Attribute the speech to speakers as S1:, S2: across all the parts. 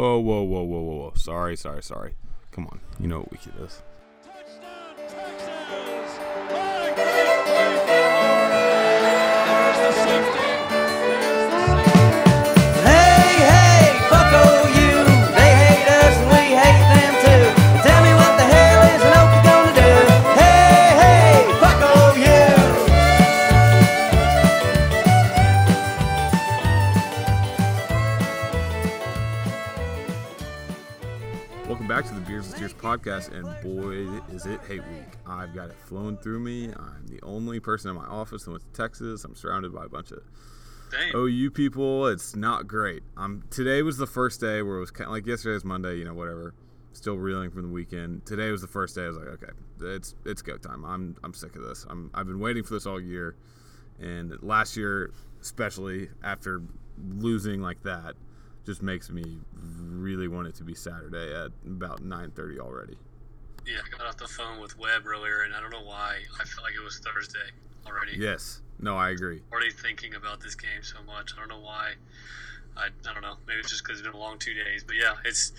S1: Whoa, whoa, whoa, whoa, whoa. Sorry, sorry, sorry. Come on. You know what week it is. Podcast, and boy, is it hate week. I've got it flowing through me. I'm the only person in my office that went to Texas. I'm surrounded by a bunch of
S2: Dang.
S1: OU people. It's not great. Um, today was the first day where it was kind of like yesterday was Monday, you know, whatever. Still reeling from the weekend. Today was the first day. I was like, okay, it's it's go time. I'm I'm sick of this. I'm I've been waiting for this all year, and last year, especially after losing like that, just makes me really want it to be Saturday at about 9:30 already.
S2: Yeah, I got off the phone with Webb earlier, and I don't know why I felt like it was Thursday already.
S1: Yes. No, I agree.
S2: Already thinking about this game so much. I don't know why. I, I don't know. Maybe it's just because it's been a long two days. But yeah, it's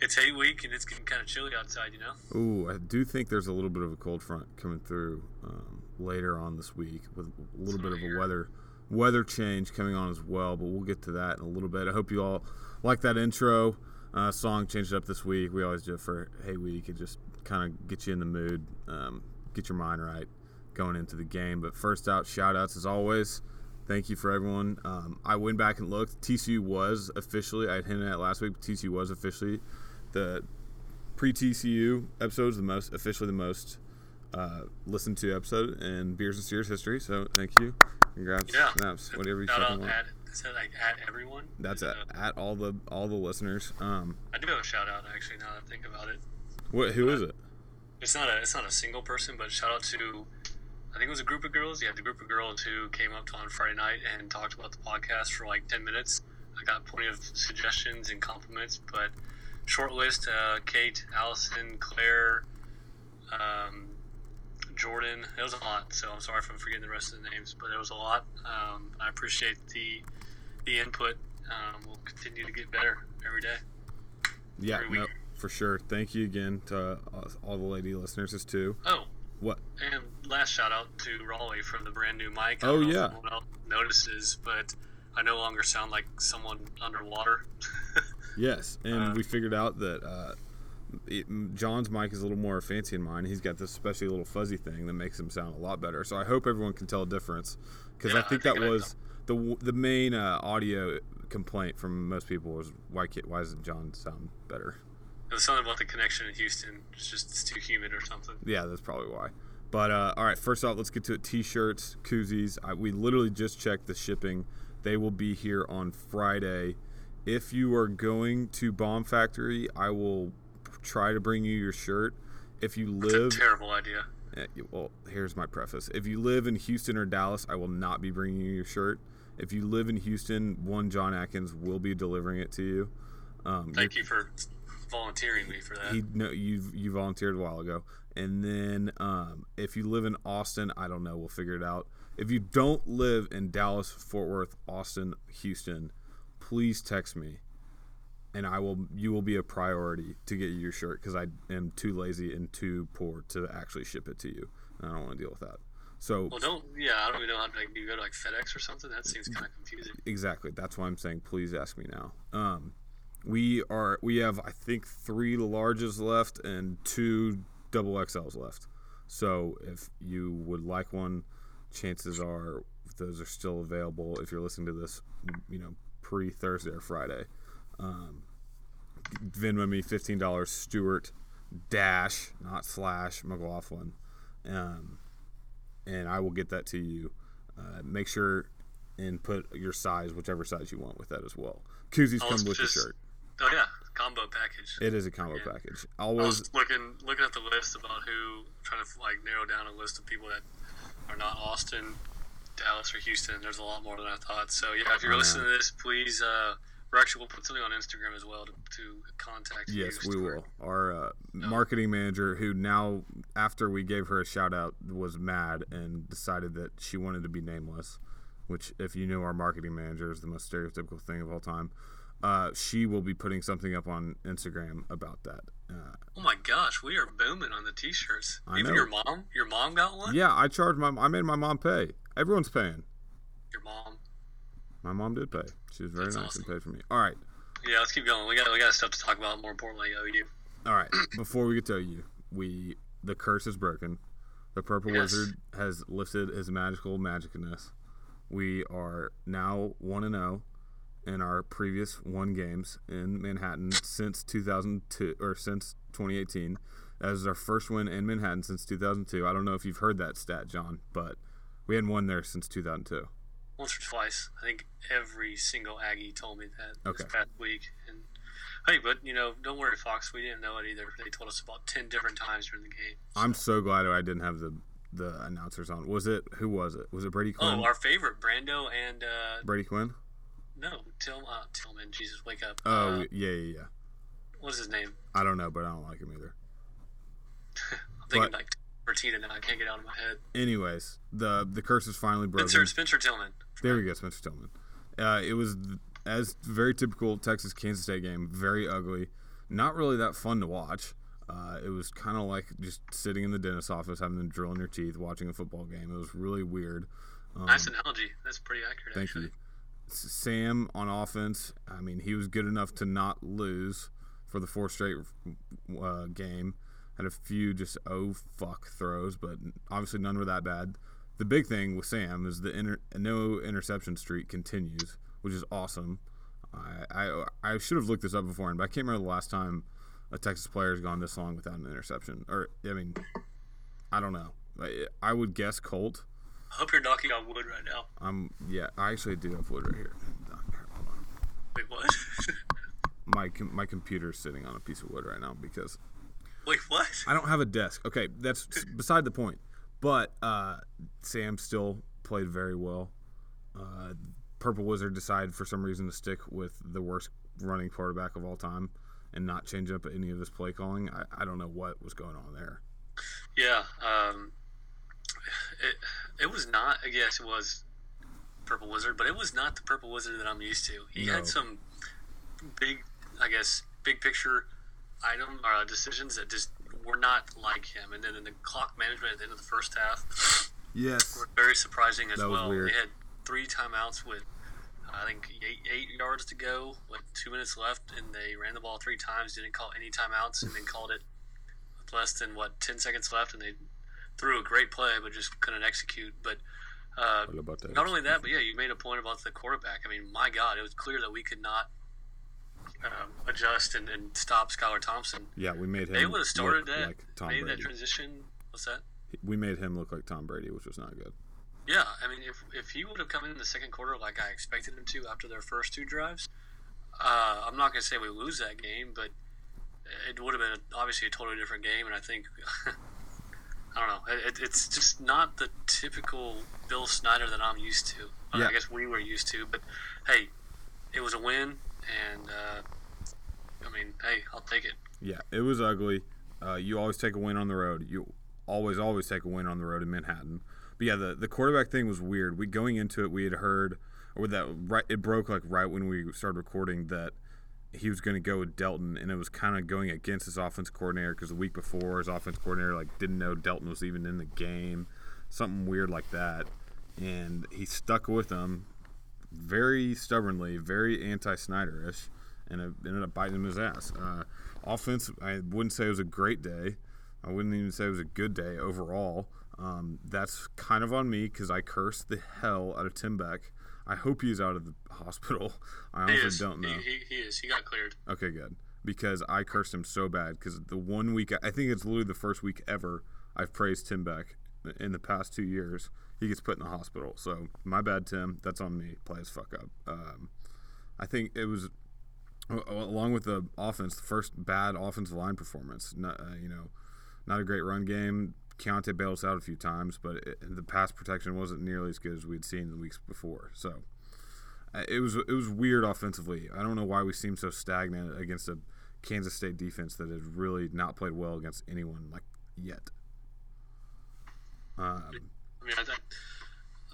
S2: it's hate week, and it's getting kind of chilly outside. You know.
S1: Ooh, I do think there's a little bit of a cold front coming through um, later on this week with a little bit of a weather weather change coming on as well. But we'll get to that in a little bit. I hope you all like that intro uh, song. Changed it up this week. We always do it for Hey Week. It just kind of gets you in the mood, um, get your mind right going into the game. But first out, shout outs as always. Thank you for everyone. Um, I went back and looked. TCU was officially, I had hinted at last week, but TCU was officially the pre TCU episode is the most officially the most uh, listened to episode in Beers and Steers history. So thank you. Congrats.
S2: Yeah.
S1: Snaps. Whatever you
S2: Shout
S1: fucking
S2: out
S1: want.
S2: at is that like at everyone?
S1: That's at, at all the all the listeners. Um,
S2: I do have a shout out actually. Now that I think about it,
S1: what who is it?
S2: it's not a it's not a single person, but shout out to I think it was a group of girls. Yeah, the group of girls who came up on Friday night and talked about the podcast for like ten minutes. I got plenty of suggestions and compliments, but short list: uh, Kate, Allison, Claire, um, Jordan. It was a lot, so I'm sorry if I'm forgetting the rest of the names, but it was a lot. Um, I appreciate the the input. Um, we'll continue to get better every day.
S1: Yeah,
S2: every
S1: no, for sure. Thank you again to uh, all the lady listeners as too.
S2: Oh,
S1: What?
S2: And last shout out to Raleigh for the brand new mic. I
S1: Oh, yeah.
S2: Notices, but I no longer sound like someone underwater.
S1: Yes, and
S2: Uh,
S1: we figured out that uh, it, John's mic is a little more fancy than mine. He's got this especially little fuzzy thing that makes him sound a lot better. So I hope everyone can tell a difference because
S2: Yeah,
S1: I think
S2: I
S1: that was the the main uh, audio complaint from most people was why why doesn't John sound better?
S2: It was something about the connection in Houston. It's just it's too humid or something.
S1: Yeah, that's probably why. But uh, all right, first off, let's get to it. T-shirts, koozies. I, we literally just checked the shipping. They will be here on Friday. If you are going to Bomb Factory, I will try to bring you your shirt. If you live,
S2: terrible idea.
S1: eh, well, here's my preface. If you live in Houston or Dallas, I will not be bringing you your shirt. If you live in Houston, one John Atkins will be delivering it to you. Um,
S2: Thank you for volunteering me for that.
S1: he no you you volunteered a while ago and then um, if you live in austin i don't know we'll figure it out if you don't live in dallas fort worth austin houston please text me and i will you will be a priority to get you your shirt because i am too lazy and too poor to actually ship it to you and i don't want to deal with that so
S2: well, don't. Yeah, I don't even know how to. Like, do you go to like FedEx or something? That seems kind of confusing.
S1: exactly that's why i'm saying please ask me now um, we are we have i think three larges left and two double xls left so if you would like one chances are those are still available if you're listening to this you know pre thursday or friday um, venmo me $15 stewart dash not slash mclaughlin um, and i will get that to you uh, make sure and put your size, whichever size you want, with that as well. Koozies
S2: I
S1: come with
S2: just-
S1: the shirt.
S2: Oh yeah, combo package.
S1: It is a combo
S2: Yeah.
S1: package.
S2: I
S1: Always,
S2: was looking looking at the list about who trying to like narrow down a list of people that are not Austin, Dallas, or Houston. There's a lot more than I thought. So yeah, if you're listening to this, please. Uh, we're actually we'll put something on Instagram as well to, to contact you.
S1: yes, we will. Our uh, marketing manager, who now, after we gave her a shout out, was mad and decided that she wanted to be nameless. Which, if you know our marketing manager, is the most stereotypical thing of all time. Uh, she will be putting something up on Instagram about that. Uh,
S2: Oh my gosh, we are booming on the t-shirts.
S1: I
S2: Even
S1: know.
S2: your mom, your mom got one.
S1: yeah, I charged my. I made my mom pay. Everyone's paying.
S2: Your mom.
S1: My mom did pay. She was very
S2: That's
S1: nice
S2: awesome.
S1: and paid for me. All right,
S2: Yeah, let's keep going. We got we got stuff to talk about. More importantly, OU.
S1: all right. Before we get to you, we the curse is broken. The purple
S2: Yes.
S1: wizard has lifted his magical magicness. We are now one and zero in our previous one games in Manhattan since 2002 or since 2018. That is our first win in Manhattan since 2002. I don't know if you've heard that stat, John, but we hadn't won there since 2002.
S2: Once or twice. I think every single Aggie told me that
S1: Okay.
S2: this past week. And hey, but you know, don't worry, Fox. We didn't know it either. They told us about ten different times during the game.
S1: I'm so glad I didn't have the the announcers on. Was it who was it? Was it Brady Quinn?
S2: Oh, our favorite, Brando and uh,
S1: Brady Quinn?
S2: no, Till, uh, Tillman. Jesus, wake up.
S1: Oh,
S2: uh,
S1: yeah, yeah, yeah.
S2: what's his name?
S1: I don't know, but I don't like him either.
S2: I'm thinking
S1: But-
S2: like Bertina now. I can't get out of my head.
S1: Anyways, the the curse is finally broken.
S2: Spencer, Spencer Tillman.
S1: There we go, Spencer Tillman. Uh, it was as very typical Texas Kansas State game, very ugly, not really that fun to watch. Uh, it was kind of like just sitting in the dentist's office, having them drill in your teeth, watching a football game. It was really weird. Um,
S2: Nice analogy. That's pretty accurate.
S1: Thank
S2: actually.
S1: you. Sam on offense. I mean, he was good enough to not lose for the fourth straight uh, game. Had a few just oh fuck throws, but obviously none were that bad. The big thing with Sam is the inter- no interception streak continues, which is awesome. I, I I should have looked this up beforehand, but I can't remember the last time a Texas player has gone this long without an interception. Or I mean, I don't know. I, I would guess Colt.
S2: I hope you're knocking on wood right now.
S1: Um, yeah, I actually do have wood right here.
S2: Wait, what?
S1: My com- my computer's sitting on a piece of wood right now because
S2: Wait, what?
S1: I don't have a desk. Okay, that's beside the point. But uh, Sam still played very well. Uh, Purple Wizard decided for some reason to stick with the worst running quarterback of all time and not change up any of his play calling. I, I don't know what was going on there.
S2: Yeah, um, it it was not. I guess it was Purple Wizard, but it was not the Purple Wizard that I'm used to. He
S1: No.
S2: had some big, I guess, big picture item uh, decisions that just were not like him. And then in the clock management at the end of the first half
S1: Yes.
S2: were very surprising as
S1: That
S2: well. They had three timeouts with. I think eight, eight yards to go with two minutes left, and they ran the ball three times. Didn't call any timeouts, and then called it with less than what ten seconds left, and they threw a great play, but just couldn't execute. But uh, not only that, but yeah, you made a point about the quarterback. I mean, my God, it was clear that we could not um, adjust and, and stop Skylar Thompson.
S1: Yeah, we made him.
S2: They would have started
S1: look
S2: that,
S1: like Tom
S2: made that
S1: Brady.
S2: transition. What's that?
S1: We made him look like Tom Brady, which was not good.
S2: Yeah, I mean, if, if he would have come in the second quarter like I expected him to after their first two drives, uh, I'm not going to say we lose that game, but it would have been obviously a totally different game. And I think, I don't know, it, it's just not the typical Bill Snyder that I'm used to.
S1: Yeah.
S2: I guess we were used to, but hey, it was a win, and uh, I mean, hey, I'll take it.
S1: Yeah, it was ugly. Uh, you always take a win on the road. You always, always take a win on the road in Manhattan. But yeah, the, the quarterback thing was weird. We going into it, we had heard, or that right, it broke like right when we started recording that he was going to go with Delton, and it was kind of going against his offense coordinator because the week before his offense coordinator like didn't know Delton was even in the game, something weird like that, and he stuck with him very stubbornly, very anti-Snyderish, and it ended up biting him his ass. Uh, offense, I wouldn't say it was a great day. I wouldn't even say it was a good day overall. Um, that's kind of on me because I cursed the hell out of Tim Beck. I hope he's out of the hospital. I honestly don't know.
S2: He, he, he is. He got cleared.
S1: Okay, good. Because I cursed him so bad. Because the one week, I think it's literally the first week ever I've praised Tim Beck in the past two years. He gets put in the hospital. So my bad, Tim. That's on me. Play his fuck up. Um, I think it was along with the offense, the first bad offensive line performance. Not, uh, you know, not a great run game. Keaontay bailed us out a few times, but it, the pass protection wasn't nearly as good as we'd seen the weeks before. So uh, it was it was weird offensively. I don't know why we seemed so stagnant against a Kansas State defense that has really not played well against anyone like yet. Um,
S2: I mean, I,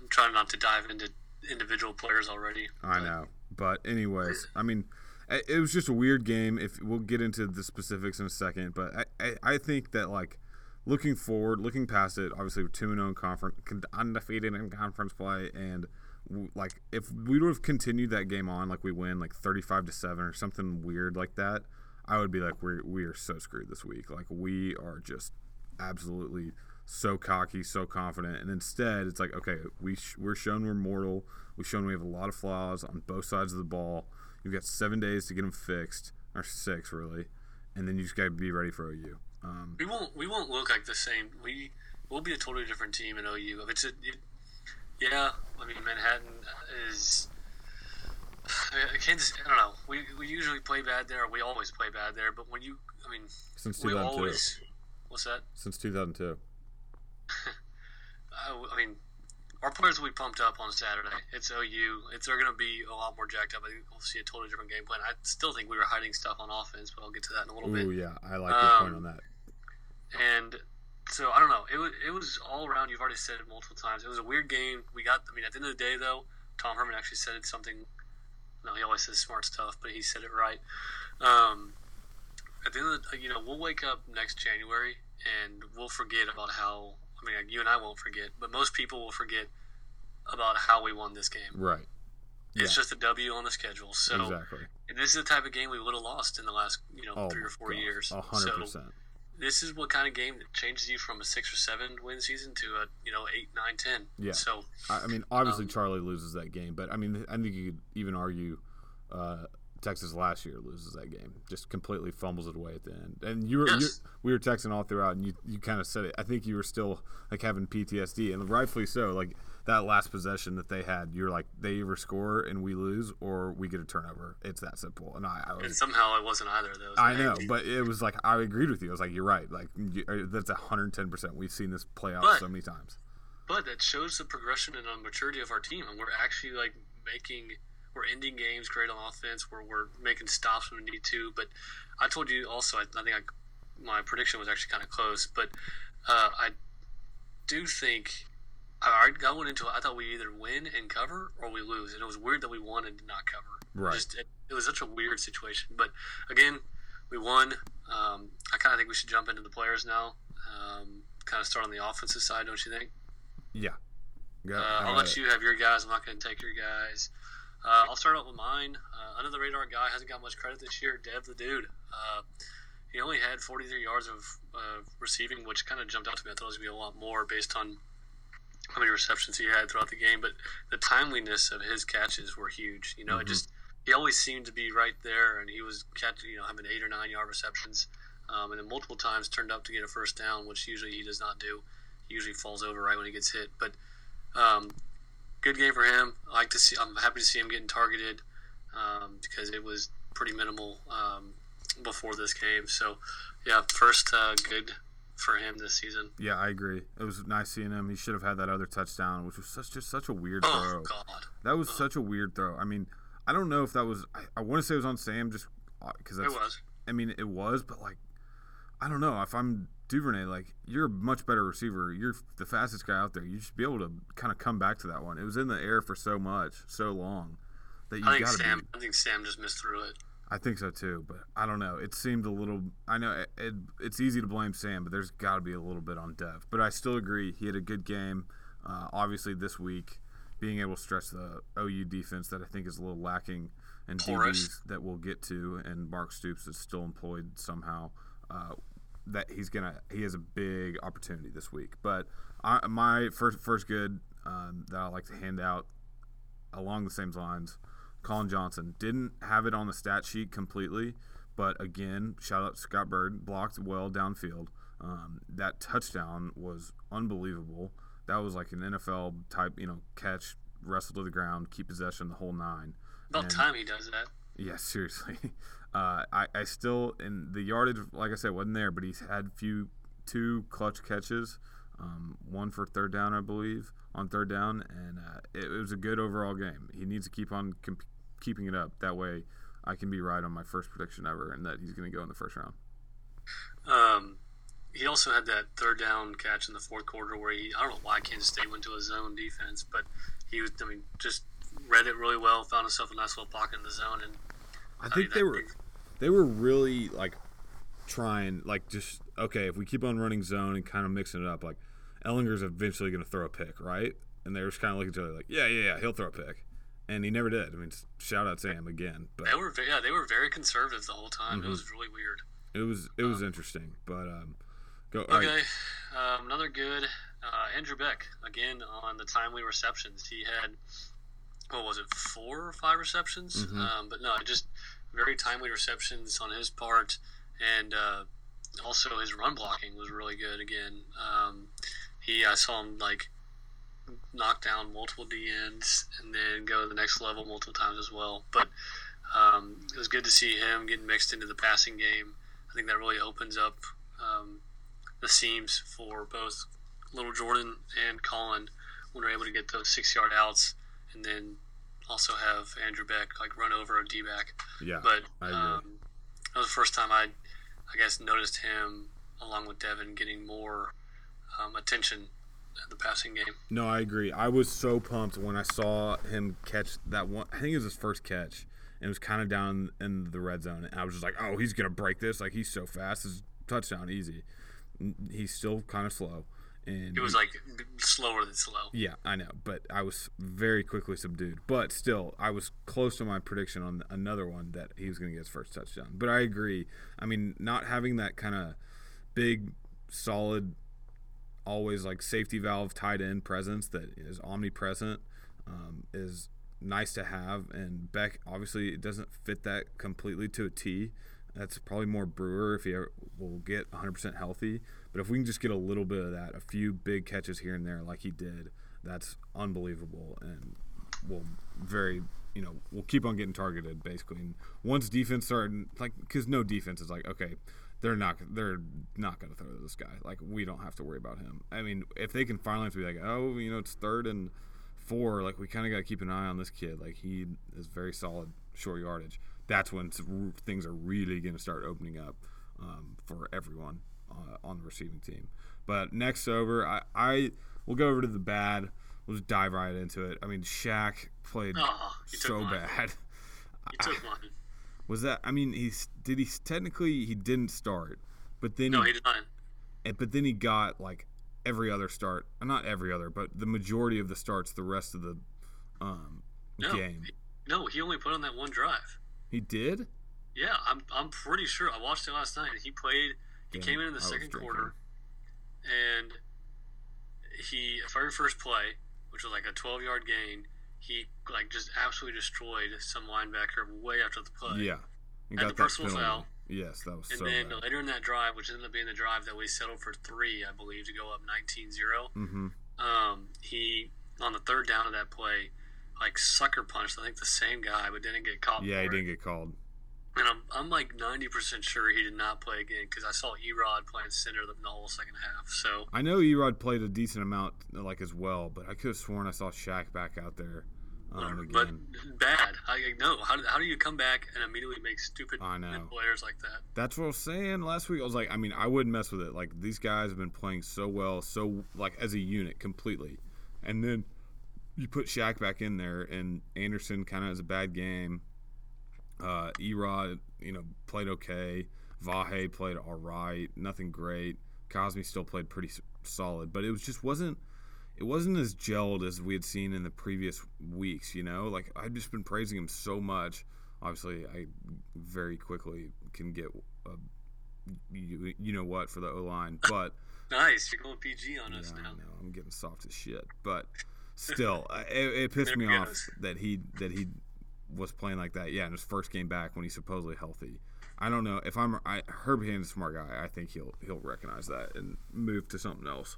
S2: I'm trying not to dive into individual players already.
S1: I
S2: but-
S1: know, but anyways, I mean, it was just a weird game. If we'll get into the specifics in a second, but I, I, I think that like looking forward, looking past it, obviously we're two and zero in conference, con- undefeated in conference play, and like if we would have continued that game on, like we win like thirty five to seven or something weird like that, I would be like we we are so screwed this week. Like we are just absolutely so cocky, so confident, and instead it's like okay, we sh- we're shown we're mortal. We've shown we have a lot of flaws on both sides of the ball. You've got seven days to get them fixed, or six really, and then you just got to be ready for OU. Um,
S2: We won't we won't look like the same. We we'll be a totally different team in OU. If it's a, it, yeah, I mean Manhattan is. Kansas, I don't know. We, we usually play bad there. We always play bad there. But when you, I mean,
S1: since
S2: we
S1: 2002.
S2: always. What's that?
S1: Since 2002.
S2: Uh, I mean, our players will be pumped up on Saturday. It's OU. It's they're going to be a lot more jacked up. I think we'll see a totally different game plan. I still think we were hiding stuff on offense, but I'll get to that in a little bit.
S1: Ooh, yeah, I like your point
S2: Um,
S1: on that.
S2: And so I don't know. It was it was all around. You've already said it multiple times. It was a weird game. We got. I mean, at the end of the day, though, Tom Herman actually said it something. No, he always says smart stuff, but he said it right. Um, at the end of the, you know, we'll wake up next January and we'll forget about how. I mean, you and I won't forget, but most people will forget about how we won this game.
S1: Right.
S2: It's
S1: Yeah.
S2: just a W on the schedule. So
S1: exactly.
S2: this is the type of game we would have lost in the last, you know,
S1: Oh,
S2: three or four
S1: gosh,
S2: years.
S1: A hundred
S2: So
S1: percent.
S2: this is what kind of game that changes you from a six or seven win season to a you know eight, nine, ten.
S1: Yeah.
S2: So
S1: I I mean, obviously
S2: Um,
S1: Charlie loses that game, but I mean, I think you could even argue uh, Texas last year loses that game, just completely fumbles it away at the end. And you were, you
S2: Yes.
S1: we were texting all throughout, and you, you kind of said it. I think you were still like having PTSD, and rightfully so. Like that last possession that they had, you're like they either score and we lose, or we get a turnover. It's that simple. And I, I
S2: and somehow it wasn't either of those.
S1: I know, but it was like I agreed with you. I was like, you're right. Like you, uh, that's 110. percent We've seen this play out
S2: But-
S1: so many times.
S2: but that shows the progression and the maturity of our team, and we're actually like making. We're ending games great on offense. Where we're making stops when we need to. But I told you also. I, I think I, my prediction was actually kind of close. But uh, I do think I, I went into it. I thought we either win and cover or we lose, and it was weird that we won and did not cover.
S1: Right.
S2: Just, it, it was such a weird situation. But again, we won. Um, I kind of think we should jump into the players now. Um, kind of start on the offensive side, don't you think?
S1: Yeah. Yeah.
S2: Uh, I'll
S1: uh,
S2: let you have your guys. I'm not going to take your guys. Uh, I'll start out with mine. Uh, under the radar guy hasn't got much credit this year. Dev the dude. Uh, he only had 43 yards of uh, receiving, which kind of jumped out to me. I thought it was going to be a lot more based on how many receptions he had throughout the game. But the timeliness of his catches were huge. You know, it just he always seemed to be right there, and he was catching, you know, having eight or nine yard receptions, um, and then multiple times turned up to get a first down, which usually he does not do. He usually falls over right when he gets hit. But um, good game for him. I like to see. I'm happy to see him getting targeted um, because it was pretty minimal um, before this game. So yeah, first uh, good for him this season.
S1: Yeah, I agree. It was nice seeing him. He should have had that other touchdown, which was such just such a weird
S2: Oh
S1: throw.
S2: God.
S1: That was such a weird throw. I mean, I don't know if that was. I, I want to say it was on Sam, just because
S2: It was.
S1: I mean, it was, but like, I don't know. If I'm Duvernay, like, you're a much better receiver. You're the fastest guy out there. You should be able to kind of come back to that one. It was in the air for so much, so long, that you
S2: I think
S1: got to.
S2: I think Sam just missed through it.
S1: I think so too, but I don't know. It seemed a little. I know it, it, it's easy to blame Sam, but there's got to be a little bit on Dev. But I still agree. He had a good game. Uh, obviously, this week, being able to stretch the OU defense that I think is a little lacking, and. DBs that we'll get to, and Mark Stoops is still employed somehow. Uh, that he's gonna he has a big opportunity this week. But I, my first first good um, that I like to hand out along the same lines. Collin Johnson didn't have it on the stat sheet completely, but again, shout out to Scott Bird, blocked well downfield. Um, that touchdown was unbelievable. That was like an NFL type, you know, catch, wrestle to the ground, keep possession, the whole nine.
S2: About
S1: And-
S2: time he does that.
S1: Yeah, seriously. Uh, I, I still and the yardage, like I said, wasn't there, but he's had few two clutch catches, um, one for third down, I believe, on third down, and uh, it, it was a good overall game. He needs to keep on comp- keeping it up. That way, I can be right on my first prediction ever, and that he's going to go in the first round.
S2: Um, he also had that third down catch in the fourth quarter where he I don't know why Kansas State went to a zone defense, but he was I mean just read it really well, found himself a nice little pocket in the zone, and
S1: I think they were they were really like trying like just okay if we keep on running zone and kind of mixing it up like Ehlinger's eventually going to throw a pick right and they were just kind of looking at each other like yeah yeah yeah he'll throw a pick and he never did. I mean shout out Sam again but
S2: They were, yeah, they were very conservative the whole time.
S1: Mm-hmm.
S2: It was really weird.
S1: it was it was interesting but um go
S2: Okay,
S1: right
S2: um, another good uh, Andrew Beck again on the timely receptions. He had what was it, four or five receptions?
S1: Mm-hmm.
S2: Um, but no, just very timely receptions on his part, and uh, also his run blocking was really good. Again, um, he I saw him like knock down multiple DNs and then go to the next level multiple times as well. But um, it was good to see him getting mixed into the passing game. I think that really opens up um, the seams for both Lil'Jordan and Colin when they're able to get those six yard outs and then also have Andrew Beck like run over a D back.
S1: yeah
S2: But um, that was the first time I, I guess, noticed him along with Devin getting more um, attention in the passing game.
S1: No, I agree. I was so pumped when I saw him catch that one. I think it was his first catch, and it was kind of down in the red zone. And I was just like, "Oh, he's gonna break this! Like he's so fast. His touchdown easy." He's still kind of slow, and
S2: It was like slower than slow.
S1: yeah, I know, but I was very quickly subdued. But still, I was close to my prediction on another one that he was going to get his first touchdown. But I agree. I mean, not having that kind of big, solid, always like safety valve tied in presence that is omnipresent um, is nice to have. And Beck obviously it doesn't fit that completely to a T. That's probably more Brewer if he ever, will get 100% healthy. But if we can just get a little bit of that, a few big catches here and there like he did, that's unbelievable. And we'll very, you know, we'll keep on getting targeted basically. And once defense started, like, because no defense is like, okay, they're not, they're not going to throw to this guy. Like, we don't have to worry about him. I mean, if they can finally have to be like, oh, you know, it's third and four, like, we kind of got to keep an eye on this kid. Like, he is very solid short yardage. That's when things are really going to start opening up um, for everyone uh, on the receiving team. But next over, I, I we'll go over to the bad. We'll just dive right into it. I mean, Shaq played
S2: Oh,
S1: so bad.
S2: You took mine.
S1: Was that? I mean, he's did he technically he didn't start, but then
S2: No,
S1: he,
S2: he did not.
S1: but then he got like every other start, not every other, but the majority of the starts the rest of the um,
S2: No,
S1: game.
S2: he- no, he only put on that one drive.
S1: He did.
S2: Yeah, I'm, I'm pretty sure. I watched it last night. He played. He came in in
S1: I
S2: the
S1: was
S2: second quarter, and he very first play, which was like a 12 yard gain. He like just absolutely destroyed some linebacker way after the play.
S1: Yeah, he
S2: Had the personal foul.
S1: Yes, that was
S2: And
S1: so
S2: then
S1: bad.
S2: later in that drive, which ended up being the drive that we settled for three, I believe, to go up 19-0,
S1: mm-hmm.
S2: um, he on the third down of that play, like sucker punched. I think the same guy, but didn't get caught.
S1: Yeah, he
S2: it.
S1: didn't get called.
S2: And I'm, I'm like 90% sure he did not play again because I saw Erod playing center the, whole second half. So,
S1: I know Erod played a decent amount like as well, but I could have sworn I saw Shaq back out there um, again.
S2: but bad. I know. How, do- how do you come back and immediately make stupid
S1: I know.
S2: players like that?
S1: That's what I was saying last week. I was like, I mean, I wouldn't mess with it. Like these guys have been playing so well, so like as a unit completely, and then you put Shaq back in there, and Anderson kind of has a bad game. Uh, Erod, you know, played okay. Vahe played all right, nothing great. Cosme still played pretty solid, but it was just wasn't. It wasn't as gelled as we had seen in the previous weeks. You know, like I've just been praising him so much. Obviously, I very quickly can get a, you, you know what for the O line, but
S2: Nice. You're going PG on us
S1: yeah, I
S2: now.
S1: know I'm getting soft as shit. But still, it, it pissed me off that he that he was playing like that. Yeah, in his first game back when he's supposedly healthy. I don't know if I'm. I, Herb Hand's a smart guy. I think he'll he'll recognize that and move to something else.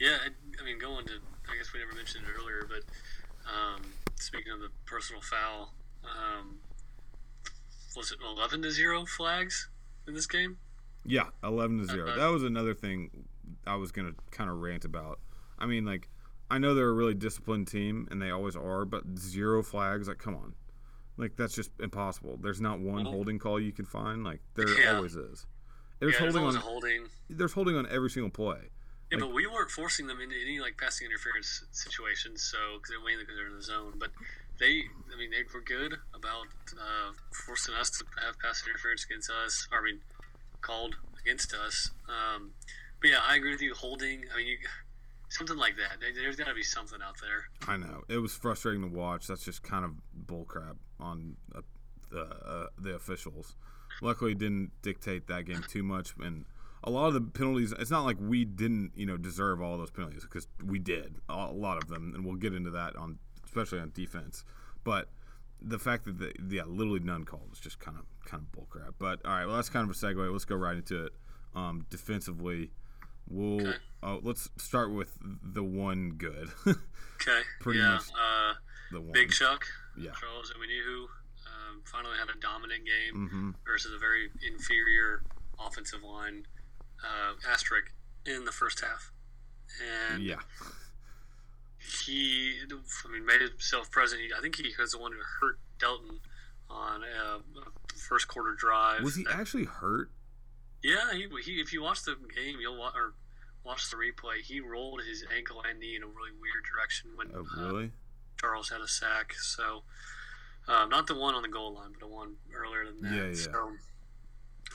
S2: Yeah, I, I mean, going to, I guess we never mentioned it earlier, but um, speaking of the personal foul, um, was it 11 to 0 flags in this game?
S1: Yeah, eleven to 0
S2: Uh,
S1: That was another thing I was gonna kind of rant about. I mean, like, I know they're a really disciplined team, and they always are, but zero flags. Like, come on, like that's just impossible. There's not one
S2: Well-
S1: holding call you can find. Like, there
S2: Yeah.
S1: always is. There's
S2: yeah,
S1: holding on.
S2: holding.
S1: There's holding on every single play.
S2: Yeah,
S1: Like-
S2: but we weren't forcing them into any like passing interference situations, so because they're mainly because they're in the zone. But they, I mean, they were good about uh, forcing us to have pass interference against us. Or, I mean, called against us. Um, but yeah, I agree with you. Holding, I mean, you, something like that. There- There's got to be something out there.
S1: I know it was frustrating to watch. That's just kind of bullcrap on uh, the uh, the officials. Luckily, didn't dictate that game too much, and a lot of the penalties. It's not like we didn't, you know, deserve all those penalties because we did a lot of them, and we'll get into that on, especially on defense. But the fact that the, yeah, literally none called is just kind of kind of bullcrap. But all right, well that's kind of a segue. Let's go right into it. Um, defensively, we'll
S2: Okay.
S1: uh, let's start with the one good.
S2: Okay.
S1: Pretty
S2: yeah.
S1: much.
S2: Uh,
S1: the one.
S2: Big Chuck,
S1: Yeah.
S2: Charles Omenihu, um, finally had a dominant game
S1: hmm
S2: versus a very inferior offensive line uh, asterisk in the first half. And
S1: Yeah.
S2: he, I mean, made himself present. He, I think he was the one who hurt Delton on a, a first quarter drive.
S1: Was he
S2: that-
S1: actually hurt?
S2: Yeah, he, he. If you watch the game, you'll wa- or watch the replay. He rolled his ankle and knee in a really weird direction when
S1: Oh,
S2: uh,
S1: really?
S2: Charles had a sack. So, uh, not the one on the goal line, but the one earlier than that.
S1: Yeah, yeah.
S2: So,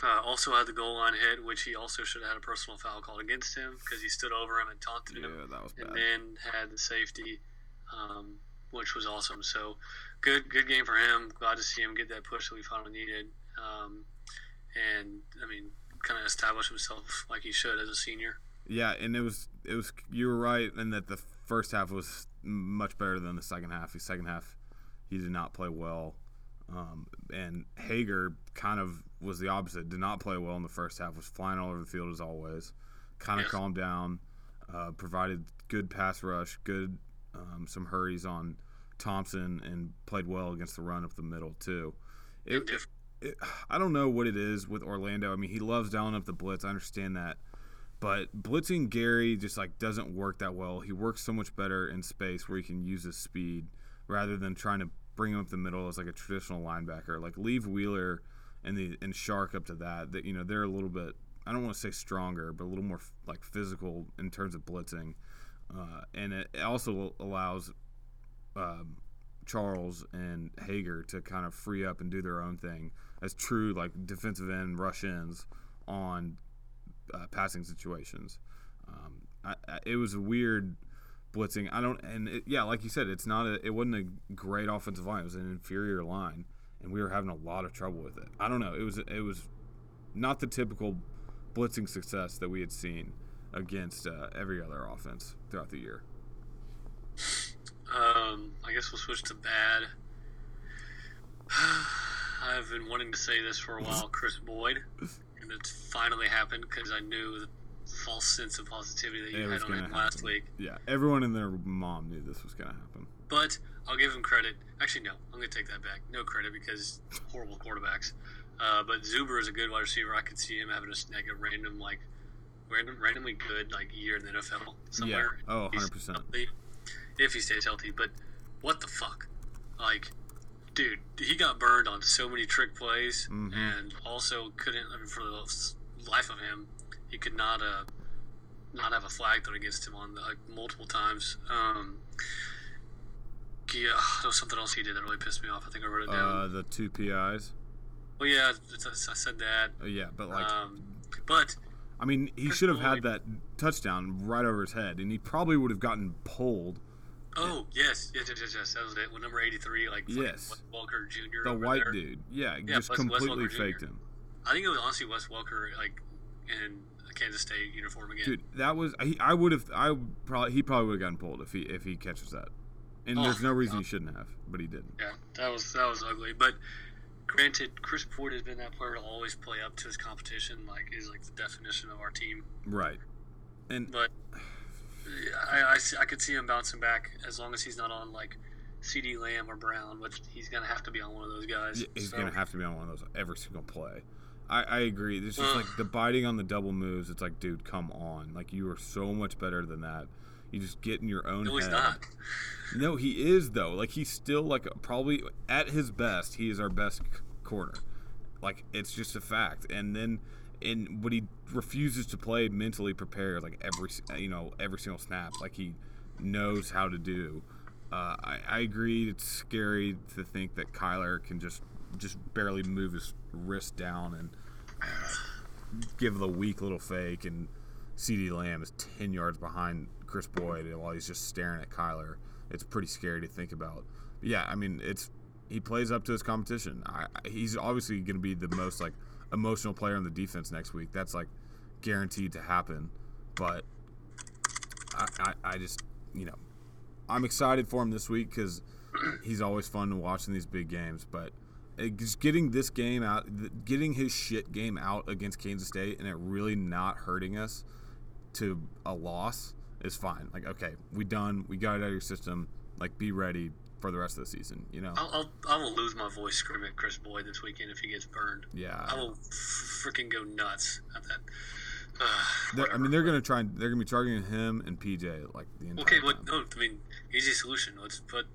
S2: uh, also had the goal line hit, which he also should have had a personal foul called against him because he stood over him and taunted him,
S1: Yeah, that was bad.
S2: and then had the safety, um, which was awesome. So, good, good game for him. Glad to see him get that push that we finally needed. Um, and I mean, kind of establish himself like he should as a senior.
S1: Yeah, and it was it was you were right in that the first half was much better than the second half. The second half, he did not play well, um, and Hager kind of was the opposite. Did not play well in the first half. Was flying all over the field as always. Kind of
S2: Yes.
S1: calmed down. Uh, provided good pass rush, good um, some hurries on Thompson, and played well against the run up the middle too. It, it, I don't know what it is with Orlando. I mean, he loves dialing up the blitz. I understand that, but blitzing Gary just like doesn't work that well. He works so much better in space where he can use his speed rather than trying to bring him up the middle as like a traditional linebacker. Like leave Wheeler and the and Shark up to that. That you know they're a little bit. I don't want to say stronger, but a little more like physical in terms of blitzing, uh, and it also allows um, Charles and Hager to kind of free up and do their own thing as true like defensive end rush ins on uh, passing situations. Um, I, I, it was weird blitzing. I don't, and it, yeah, like you said, it's not a, it wasn't a great offensive line. It was an inferior line, and we were having a lot of trouble with it. I don't know. It was it was not the typical blitzing success that we had seen against uh, every other offense throughout the year.
S2: Um, I guess we'll switch to bad. I've been wanting to say this for a while, Kris Boyd, and it's finally happened because I knew the false sense of positivity that you
S1: was
S2: had on him last week.
S1: Yeah, everyone and their mom knew this was gonna happen.
S2: But I'll give him credit. Actually, no, I'm going to take that back. No credit because horrible quarterbacks. Uh, but Zuber is a good wide receiver. I could see him having a, like a random, like, random, randomly good like year in the NFL somewhere.
S1: Yeah. Oh, 100%.
S2: If he stays healthy. But what the fuck? Like, dude, he got burned on so many trick plays
S1: Mhm.
S2: and also couldn't, I mean, for the life of him, he could not, uh, not have a flag thrown against him on the, like multiple times. Um, yeah, there was something else he did that really pissed me off. I think I wrote it down.
S1: Uh, the two PIs.
S2: well, yeah, it's- I said that.
S1: Uh, yeah, but like,
S2: um, but
S1: I mean, he should have had that touchdown right over his head, and he probably would have gotten pulled.
S2: Oh yes, yes, yes, yes, yes, that was it. When number eighty-three, like
S1: Yes.
S2: Wes Welker Jr.
S1: The white
S2: there.
S1: dude, yeah,
S2: Yeah,
S1: just
S2: Wes- Wes
S1: completely
S2: Jr.
S1: faked him.
S2: I think it was honestly Wes Welker, like in a Kansas State uniform again.
S1: Dude, that was I, I would have I probably he probably would have gotten pulled if he if he catches that, and
S2: Oh,
S1: there's no reason he shouldn't have, but he didn't.
S2: Yeah, that was that was ugly. But granted, Chris Ford has been that player to always play up to his competition. Like he's like the definition of our team.
S1: Right, and
S2: But I, I, I could see him bouncing back as long as he's not on like CeeDee Lamb or Brown, which he's gonna have to be on one of those guys.
S1: He's
S2: So,
S1: gonna have to be on one of those every single play. I, I agree. Just
S2: Ugh.
S1: like the biting on the double moves. It's like, dude, come on! Like you are so much better than that. You just get in your own
S2: No,
S1: head.
S2: he's not.
S1: No, he is though. Like he's still like probably at his best. He is our best c- corner. Like it's just a fact. And then and but he refuses to play mentally prepared like every you know every single snap like he knows how to do. Uh, I, I agree. It's scary to think that Kyler can just just barely move his wrist down and uh, give the weak little fake, and CeeDee Lamb is ten yards behind Kris Boyd while he's just staring at Kyler. It's pretty scary to think about. Yeah, I mean, it's he plays up to his competition. I- he's obviously going to be the most like emotional player on the defense next week. That's like guaranteed to happen. But I, I, I just you know I'm excited for him this week because he's always fun watching these big games. But eh, just getting this game out, getting his shit game out against Kansas State, and it really not hurting us to a loss is fine. Like, okay, we done, we got it out of your system. Like, be ready for the rest of the season. You know?
S2: I'll, I'll, I will lose my voice screaming at Kris Boyd this weekend if he gets burned.
S1: Yeah.
S2: I will freaking go nuts at that. Uh,
S1: I mean, they're gonna try. and They're gonna be targeting him and PJ like the entire
S2: Okay, what? No, I mean, easy solution. Let's put.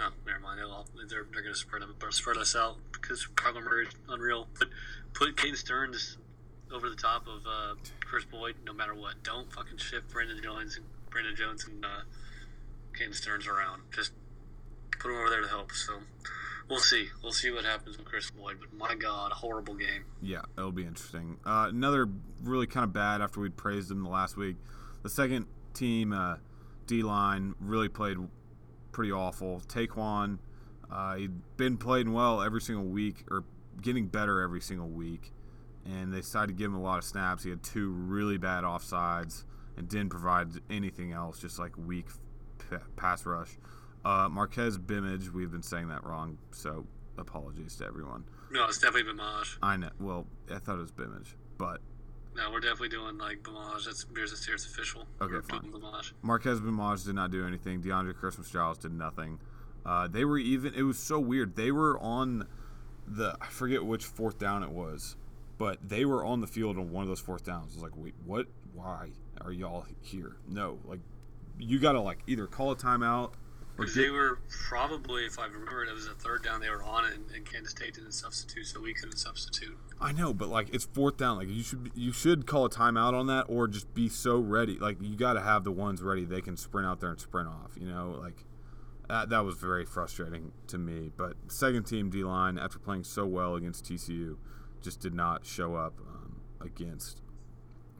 S2: Oh, never mind. They're they're going to spread them, spread us out because Kyler Murray's unreal. But put Caden Sterns over the top of uh, Kris Boyd, no matter what. Don't fucking shift Brandon Jones and Brandon Jones and uh, Caden Sterns around. Just put him over there to help. So we'll see. We'll see what happens with Kris Boyd. But my God, horrible game.
S1: Yeah, it'll be interesting. Uh, another really kind of bad after we'd praised him the last week. The second team uh, D line really played pretty awful. Ta'Quon, uh, he'd been playing well every single week or getting better every single week, and they decided to give him a lot of snaps. He had two really bad offsides and didn't provide anything else, just like weak pass rush. Uh, Marqez Bimage, we've been saying that wrong, so apologies to everyone.
S2: No, it's definitely Bamaj.
S1: I know. Well, I thought it was Bimage, but
S2: No, we're definitely doing like Bamaj. That's Beers and Steers official.
S1: Okay,
S2: We're
S1: fine.
S2: Bamaj.
S1: Marqez Bimage did not do anything. DeAndre Christmas Giles did nothing. Uh, they were even. It was so weird. They were on the. I forget which fourth down it was, but they were on the field on one of those fourth downs. I was like, wait, what? Why are y'all here? No, like, you got to like either call a timeout or
S2: they were probably, if I remember, it was a third down they were on it, and, and Kansas State didn't substitute, so we couldn't substitute.
S1: I know, but like it's fourth down. Like you should you should call a timeout on that, or just be so ready. Like you got to have the ones ready. They can sprint out there and sprint off. You know, like that, that was very frustrating to me. But second team D line, after playing so well against TCU, just did not show up um, against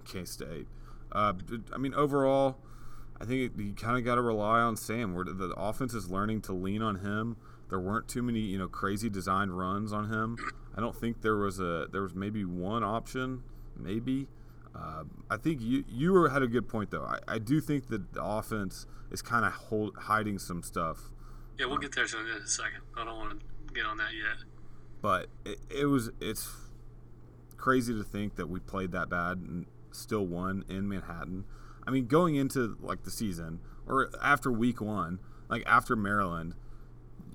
S1: K State. Uh, I mean, overall, I think it, you kind of got to rely on Sam. Where the, offense is learning to lean on him. There weren't too many, you know, crazy designed runs on him. I don't think there was a there was maybe one option, maybe. Uh, I think you you were, had a good point though. I, I do think that the offense is kind of hold, hiding some stuff,
S2: Yeah, we'll get there to in a second. I don't want to get on that yet.
S1: but it, it was it's crazy to think that we played that bad and still won in Manhattan. I mean, going into like the season or after week one, like after Maryland,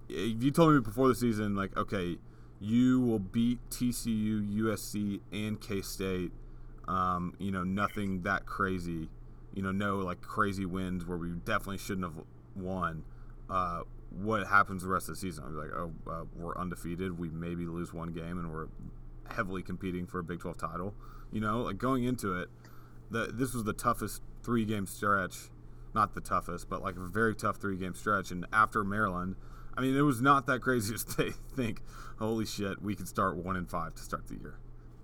S1: if you told me before the season, like, okay, you will beat TCU, USC, and K State, um, you know, nothing that crazy, you know, no like crazy wins where we definitely shouldn't have won. Uh, what happens the rest of the season? Be like, oh, uh, we're undefeated. We maybe lose one game, and we're heavily competing for a Big 12 title. You know, like going into it, the, this was the toughest three game stretch. Not the toughest, but like a very tough three game stretch. And after Maryland, I mean, it was not that crazy to th- think, holy shit, we could start one and five to start the year.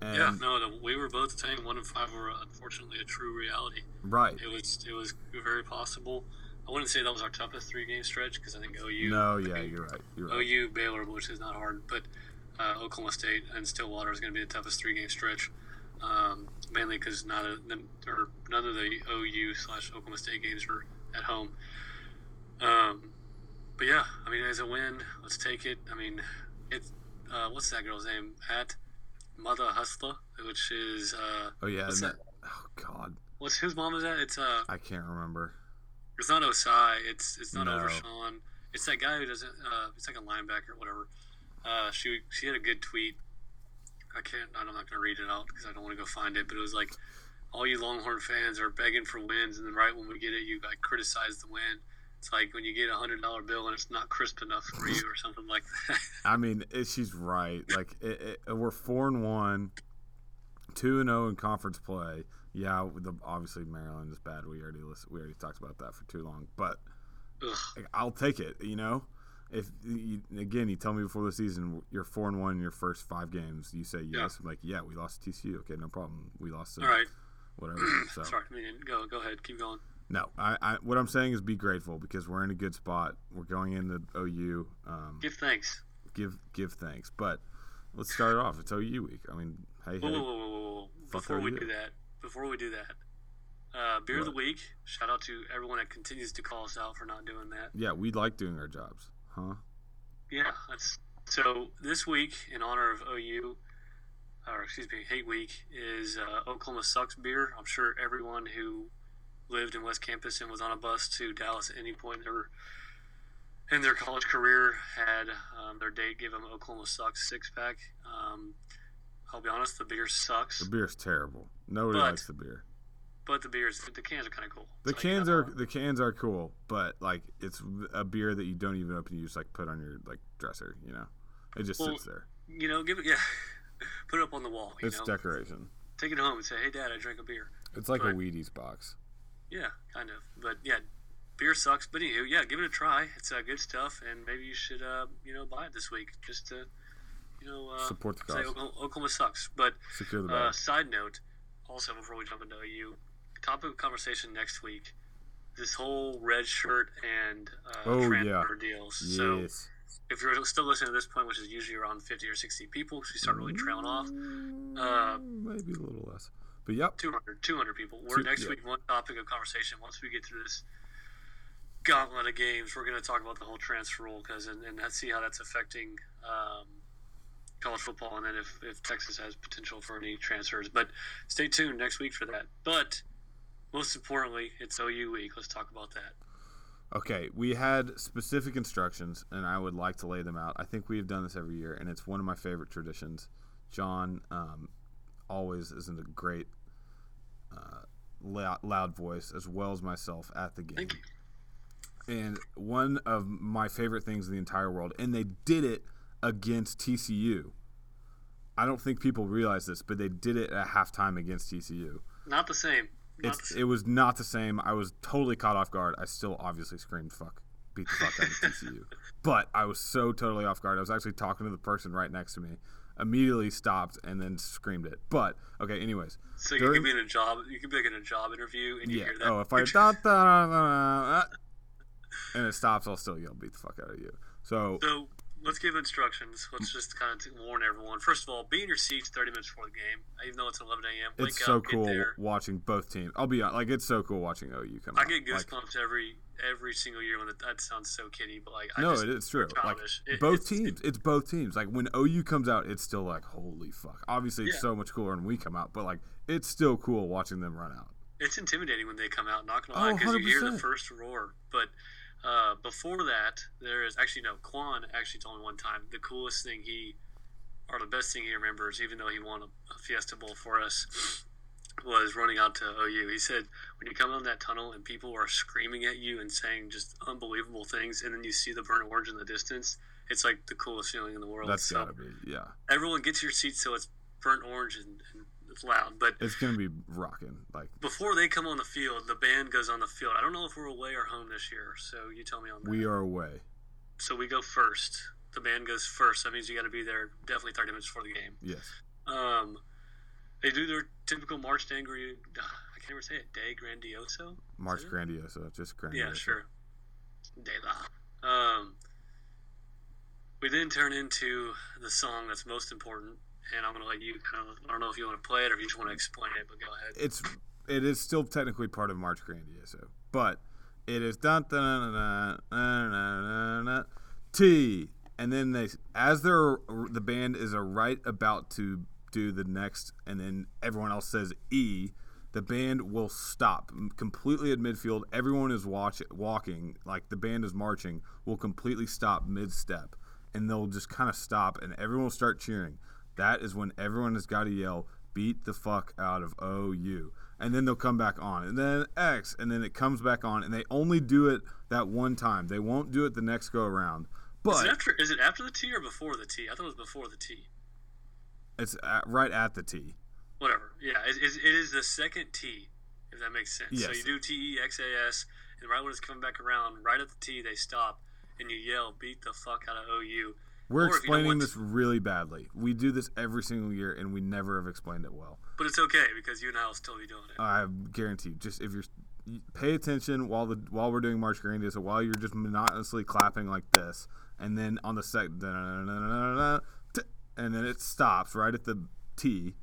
S1: And,
S2: yeah, no, the, we were both saying one and five were unfortunately a true reality.
S1: Right.
S2: It was it was very possible. I wouldn't say that was our toughest three game stretch because I think OU.
S1: No, yeah, you're right. You're right.
S2: OU, Baylor, which is not hard, but uh, Oklahoma State and Stillwater is going to be the toughest three game stretch. Um, mainly because neither them- or none of the OU slash Oklahoma State games were at home. Um, but yeah, I mean, as a win, let's take it. I mean, it's uh, what's that girl's name? At Mother Hustler, which is uh,
S1: Oh, yeah.
S2: what's
S1: and
S2: that?
S1: that- oh, God.
S2: What's whose mom is that? It's uh,
S1: I can't remember.
S2: it's not Osai. It's it's not
S1: No.
S2: Overshawn. It's that guy who doesn't. Uh, it's like a linebacker or whatever. Uh, she she had a good tweet. I can't. I'm not going to read it out because I don't want to go find it. But it was like, all you Longhorn fans are begging for wins, and then right when we get it, you like criticize the win. It's like when you get a hundred dollar bill and it's not crisp enough for you, or something like that.
S1: I mean, it, she's right. Like, it, it, we're four and one. two and zero in conference play. Yeah, the, obviously Maryland is bad. We already list, we already talked about that for too long, but like, I'll take it. You know, if you, again you tell me before the season you're four and one in your first five games, you say
S2: Yeah.
S1: yes. I'm like, yeah, we lost to TCU. Okay, no problem. We lost to
S2: All right.
S1: whatever. So
S2: Sorry. I mean, go go ahead. Keep going.
S1: no, I, I what I'm saying is be grateful because we're in a good spot. We're going into OU. Um,
S2: Give thanks.
S1: give give thanks, but let's start it off. It's OU week. I mean, hey,
S2: Whoa,
S1: hey.
S2: whoa, whoa, whoa, whoa, whoa. Before we do that, before we do that, uh, beer of the week. Shout out to everyone that continues to call us out for not doing that.
S1: Yeah, we like doing our jobs, huh?
S2: Yeah, that's so. This week, in honor of OU, or excuse me, Hate Week, is uh, Oklahoma Sucks beer. I'm sure everyone who lived in West Campus and was on a bus to Dallas at any point in their in their college career had um, their date give them Oklahoma Sucks six pack. Um, I'll be honest, the beer sucks,
S1: The beer's terrible. Nobody
S2: But-
S1: likes the beer.
S2: But the beers, the cans are kind of cool.
S1: The
S2: like,
S1: cans are the cans are cool, but like it's a beer that you don't even open. You just like put on your like dresser. You know, it just
S2: Well,
S1: sits there.
S2: you know, give it, yeah, put it up on the wall. You
S1: It's
S2: know,
S1: decoration.
S2: take it home and say, "Hey, Dad, I drank a beer."
S1: It's like a
S2: but-
S1: Wheaties box.
S2: Yeah, kind of. But yeah, beer sucks. But anywho, yeah, give it a try. It's uh, good stuff, and maybe you should, uh, you know, buy it this week just to, you know, uh,
S1: Support the
S2: say
S1: cause.
S2: Oklahoma, Oklahoma sucks. But
S1: Secure the
S2: uh,
S1: bag.
S2: side note, also before we jump into OU, topic of conversation next week. This whole red shirt and uh,
S1: Oh,
S2: transfer
S1: yeah.
S2: deals. So if you're still listening to this point, which is usually around 50 or 60 people, because we start really trailing off, uh,
S1: Maybe a little less, but yep.
S2: 200, 200 people. We're
S1: Two-
S2: next week, one topic of conversation. Once we get through this gauntlet of games, we're going to talk about the whole transfer rule because and, and see how that's affecting um, college football, and then if, if Texas has potential for any transfers. But stay tuned next week for that. But most importantly, it's OU week. Let's talk about that.
S1: Okay, we had specific instructions, and I would like to lay them out. I think we've done this every year, and it's one of my favorite traditions. John um, always is in a great, uh, loud, loud voice, as well as myself at the game.
S2: Thank you.
S1: And one of my favorite things in the entire world, and they did it against TCU. I don't think people realize this, but they did it at halftime against TCU.
S2: Not the same.
S1: It's, it was not the same. I was totally caught off guard. I still obviously screamed "fuck," beat the fuck out of TCU, but I was so totally off guard. I was actually talking to the person right next to me. Immediately stopped and then screamed it. But okay, anyways.
S2: so you
S1: during-
S2: could be in a job. You could be like in a job interview, and you
S1: Yeah.
S2: hear that.
S1: Oh, if I da, da, da, da, da, and it stops, I'll still yell "beat the fuck out of you." So
S2: So let's give instructions. Let's just kind of warn everyone. First of all, be in your seats 30 minutes before the game, even though it's 11 a.m. Wake
S1: it's
S2: up,
S1: so
S2: get
S1: cool watching both teams. I'll be honest, like it's so cool watching OU come out.
S2: I
S1: out.
S2: get
S1: Like,
S2: goosebumps every every single year when the, that sounds so kiddie, but like I
S1: no,
S2: just,
S1: it is true. Like.
S2: It-
S1: both
S2: it's-
S1: teams, it's both teams. Like when OU comes out, it's still like holy fuck. Obviously, it's
S2: Yeah.
S1: so much cooler when we come out, but like it's still cool watching them run out.
S2: it's intimidating when they come out. Not gonna
S1: Oh,
S2: lie, because you hear the first roar. But uh, before that, there is actually no. Quan actually told me one time the coolest thing he, or the best thing he remembers, even though he won a, a Fiesta Bowl for us, was running out to OU. He said when you come down that tunnel and people are screaming at you and saying just unbelievable things, and then you see the burnt orange in the distance. It's like the coolest feeling in the world.
S1: That's
S2: so
S1: gotta be yeah.
S2: everyone gets your seats so it's burnt orange and, and it's loud. But
S1: It's gonna be rocking. Like
S2: before they come on the field, the band goes on the field. I don't know if we're away or home this year, so you tell me on that.
S1: we are away.
S2: So we go first. The band goes first. That means you got to be there definitely 30 minutes before the game.
S1: Yes.
S2: Um, they do their typical March Gr- I can't ever say it, Day Grandioso?
S1: March? Grandioso, just Grandioso.
S2: Yeah, sure. De La. Um, we then turn into the song that's most important, and I'm going to let you kind of. I don't know if you want to play it or if you just want to explain it, but go ahead.
S1: It's it is still technically part of March Grandioso, but it is dun dun dun dun dun dun T, and then they as they're the band is a right about to do the next, and then everyone else says E. The band will stop completely at midfield. Everyone is watch, walking, like the band is marching, will completely stop mid step. And they'll just kind of stop, and everyone will start cheering. That is when everyone has got to yell, beat the fuck out of OU. And then they'll come back on. And then X, and then it comes back on. And they only do it that one time. They won't do it the next go around.
S2: Is
S1: But
S2: it, after, is it after the T or before the T? I thought it was before the T.
S1: it's at, right at the T.
S2: whatever. Yeah, it, it, it is the second T, if that makes sense. So you do T E X A S, and right when it's coming back around, right at the T, they stop, and you yell, "Beat the fuck out of OU."
S1: We're
S2: Or you
S1: explaining this really badly. We do this every single year, and we never have explained it well.
S2: But it's okay because you and I will still be doing it.
S1: I guarantee. Just if you're pay attention while the while we're doing March Grandioso while you're just monotonously clapping like this, and then on the second, and then it stops right at the T,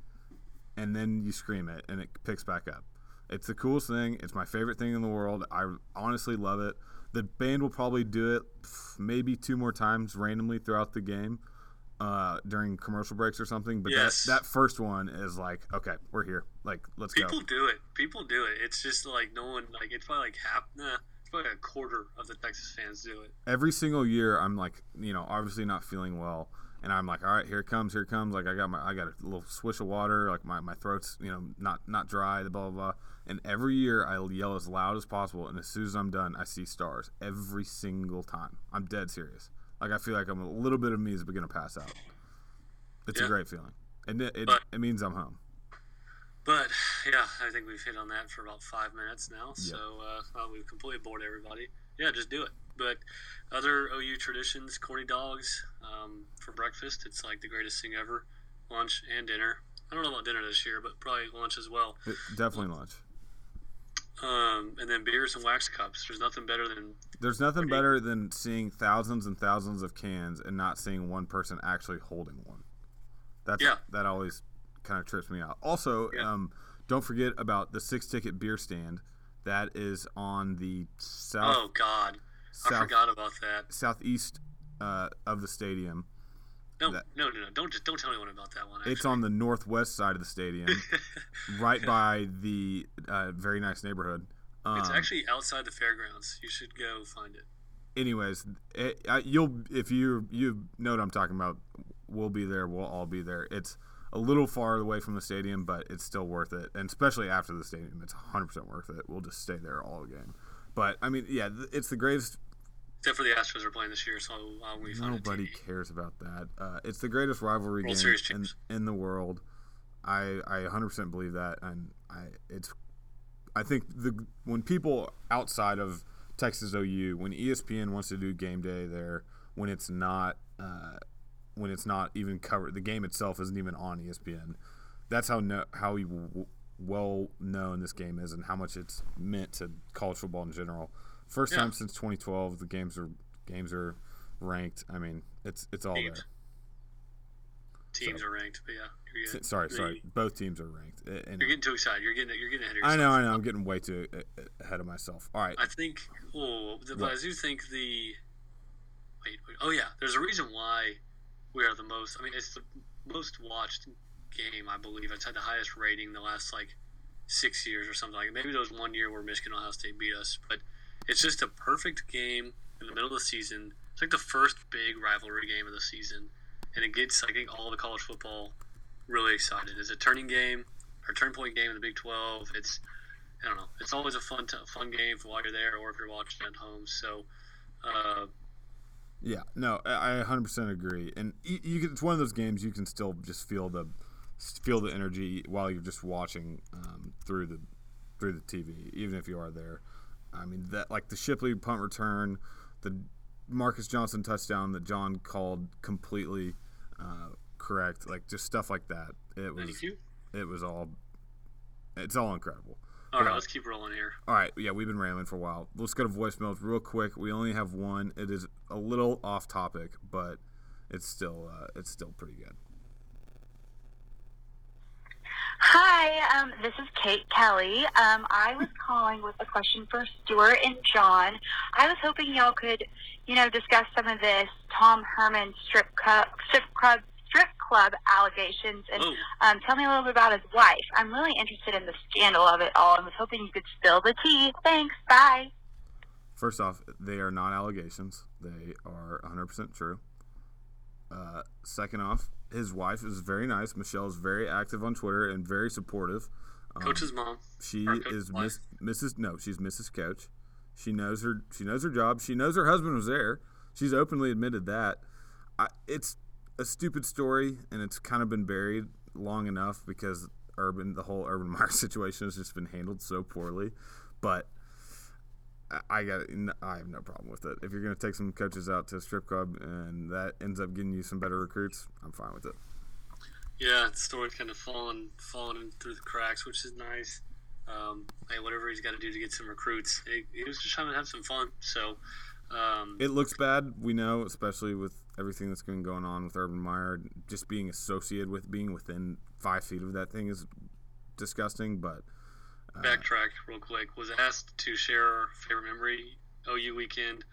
S1: and then you scream it, and it picks back up. It's the coolest thing. It's my favorite thing in the world. I honestly love it. The band will probably do it maybe two more times randomly throughout the game uh, during commercial breaks or something. But
S2: Yes.
S1: that, that first one is like, okay, we're here. Like, let's
S2: People
S1: go.
S2: People do it. People do it. It's just like no one like it's probably like half. Nah, it's probably a quarter of the Texas fans do it.
S1: Every single year, I'm like, you know, obviously not feeling well. And I'm like, all right, here it comes, here it comes. Like I got my, I got a little swish of water. Like my, my throat's, you know, not not dry. The blah blah blah. And every year I yell as loud as possible. And as soon as I'm done, I see stars every single time. I'm dead serious. Like I feel like I'm a little bit of me is beginning to pass out. It's a great feeling, and it it,
S2: But-
S1: it means I'm home.
S2: But yeah, I think we've hit on that for about five minutes now.
S1: Yeah.
S2: So uh, well, we've completely bored everybody. Yeah, just do it. But other OU traditions, corny dogs um, for breakfast. It's like the greatest thing ever. Lunch and dinner. I don't know about dinner this year, but probably lunch as well.
S1: It, definitely lunch.
S2: Um, and then beers and wax cups. There's nothing better than
S1: There's nothing better than seeing thousands and thousands of cans and not seeing one person actually holding one. That's
S2: Yeah.
S1: that always kind of trips me out. Also,
S2: Yeah.
S1: um, don't forget about the six ticket beer stand that is on the south
S2: oh god, I forgot about that.
S1: southeast uh, of the stadium.
S2: No,
S1: that-
S2: no, no, no. Don't just don't tell anyone about that one.
S1: It's on the northwest side of the stadium, right by the uh, very nice neighborhood. Um,
S2: It's actually outside the fairgrounds. You should go find it.
S1: anyways, it, I, you'll if you you know what I'm talking about, we'll be there. We'll all be there. It's a little far away from the stadium, but it's still worth it, and especially after the stadium, it's 100 percent worth it. We'll just stay there all game. But I mean, yeah, it's the greatest.
S2: Except for the Astros are playing this year, so I'll we find
S1: Nobody cares about that. Uh, it's the greatest rivalry
S2: World
S1: game in, in the world. I I 100 percent believe that, and I it's. I think the when people outside of Texas OU, when ESPN wants to do game day there, when it's not, uh, when it's not even covered, the game itself isn't even on ESPN. That's how no, how well known this game is, and how much it's meant to college football in general. First
S2: Yeah.
S1: time since 2012, the games are games are ranked. I mean, it's it's all
S2: Teams.
S1: there.
S2: Teams are ranked, but yeah, getting,
S1: Sorry, sorry. Both teams are ranked. And-
S2: You're getting too excited. You're getting you're getting ahead of yourself.
S1: I know, I know. I'm getting way too ahead of myself. All right.
S2: I think. Oh, but? I do think the. Wait, wait. Oh yeah, there's a reason why we are the most. I mean, it's the most watched game, I believe. It's had the highest rating the last like six years or something like. Maybe there was one year where Michigan Ohio State beat us, but it's just a perfect game in the middle of the season. It's like the first big rivalry game of the season, and it gets I think all the college football really excited. It's a turning game or turning point game in the Big Twelve. It's I don't know. It's always a fun t- fun game while you're there or if you're watching at home. So. Uh,
S1: Yeah, no, I I 100% agree. And you, you it's one of those games you can still just feel the feel the energy while you're just watching um, through the through the TV, even if you are there. I mean that like the Shipley punt return, the Marcus Johnson touchdown that John called completely uh, correct, like just stuff like that. It was it was all it's all incredible.
S2: All right,
S1: Yeah.
S2: let's keep rolling here.
S1: All right, yeah, we've been rambling for a while. Let's go to voicemails real quick. We only have one. It is a little off topic, but it's still uh, it's still pretty good.
S3: Hi, um, this is Kate Kelly. Um, I was calling with a question for Stuart and John. I was hoping y'all could, you know, discuss some of this Tom Herman strip club, strip club, strip club allegations, and um, tell me a little bit about his wife. I'm really interested in the scandal of it all, and was hoping you could spill the tea. Thanks. Bye.
S1: First off, they are not allegations. They are 100% true. Uh, second off, his wife is very nice. Michelle is very active on Twitter and very supportive. Um,
S2: coach's mom.
S1: She is. Miss, Mrs. No, she's Mrs. Coach. She knows her. She knows her job. She knows her husband was there. She's openly admitted that. I, it's a stupid story, and it's kind of been buried long enough because Urban, the whole Urban Meyer situation has just been handled so poorly. But I- got, I have no problem with it. If you're going to take some coaches out to a strip club and that ends up getting you some better recruits, I'm fine with it.
S2: Yeah, the story's kind of falling falling in through the cracks, which is nice. Um, hey, whatever he's got to do to get some recruits, he, he was just trying to have some fun. So, um,
S1: It looks bad, we know, especially with everything that's been going on with Urban Meyer. Just being associated with being within five feet of that thing is disgusting. But
S2: backtrack real quick. Was asked to share our favorite memory OU weekend,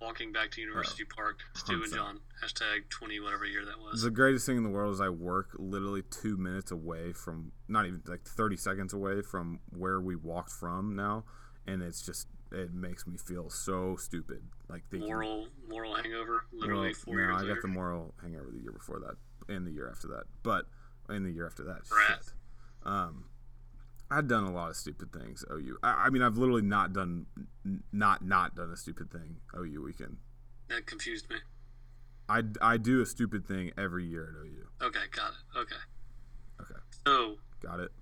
S2: walking back to University Park. Stu and John. Hashtag twenty whatever year that was.
S1: the greatest thing in the world is I work literally two minutes away from, not even like 30 seconds away from where we walked from now, and it's just it makes me feel so stupid. Like thinking,
S2: moral moral hangover. Literally
S1: Well,
S2: four
S1: no,
S2: years
S1: I
S2: later.
S1: got the moral hangover the year before that, and the year after that, but in the year after that,
S2: Rat.
S1: shit. Um, I've done a lot of stupid things. OU. I, I mean, I've literally not done, n- not not done a stupid thing. OU weekend.
S2: that confused me.
S1: I, I do a stupid thing every year at OU.
S2: Okay, got it. Okay,
S1: Okay,
S2: so
S1: got it.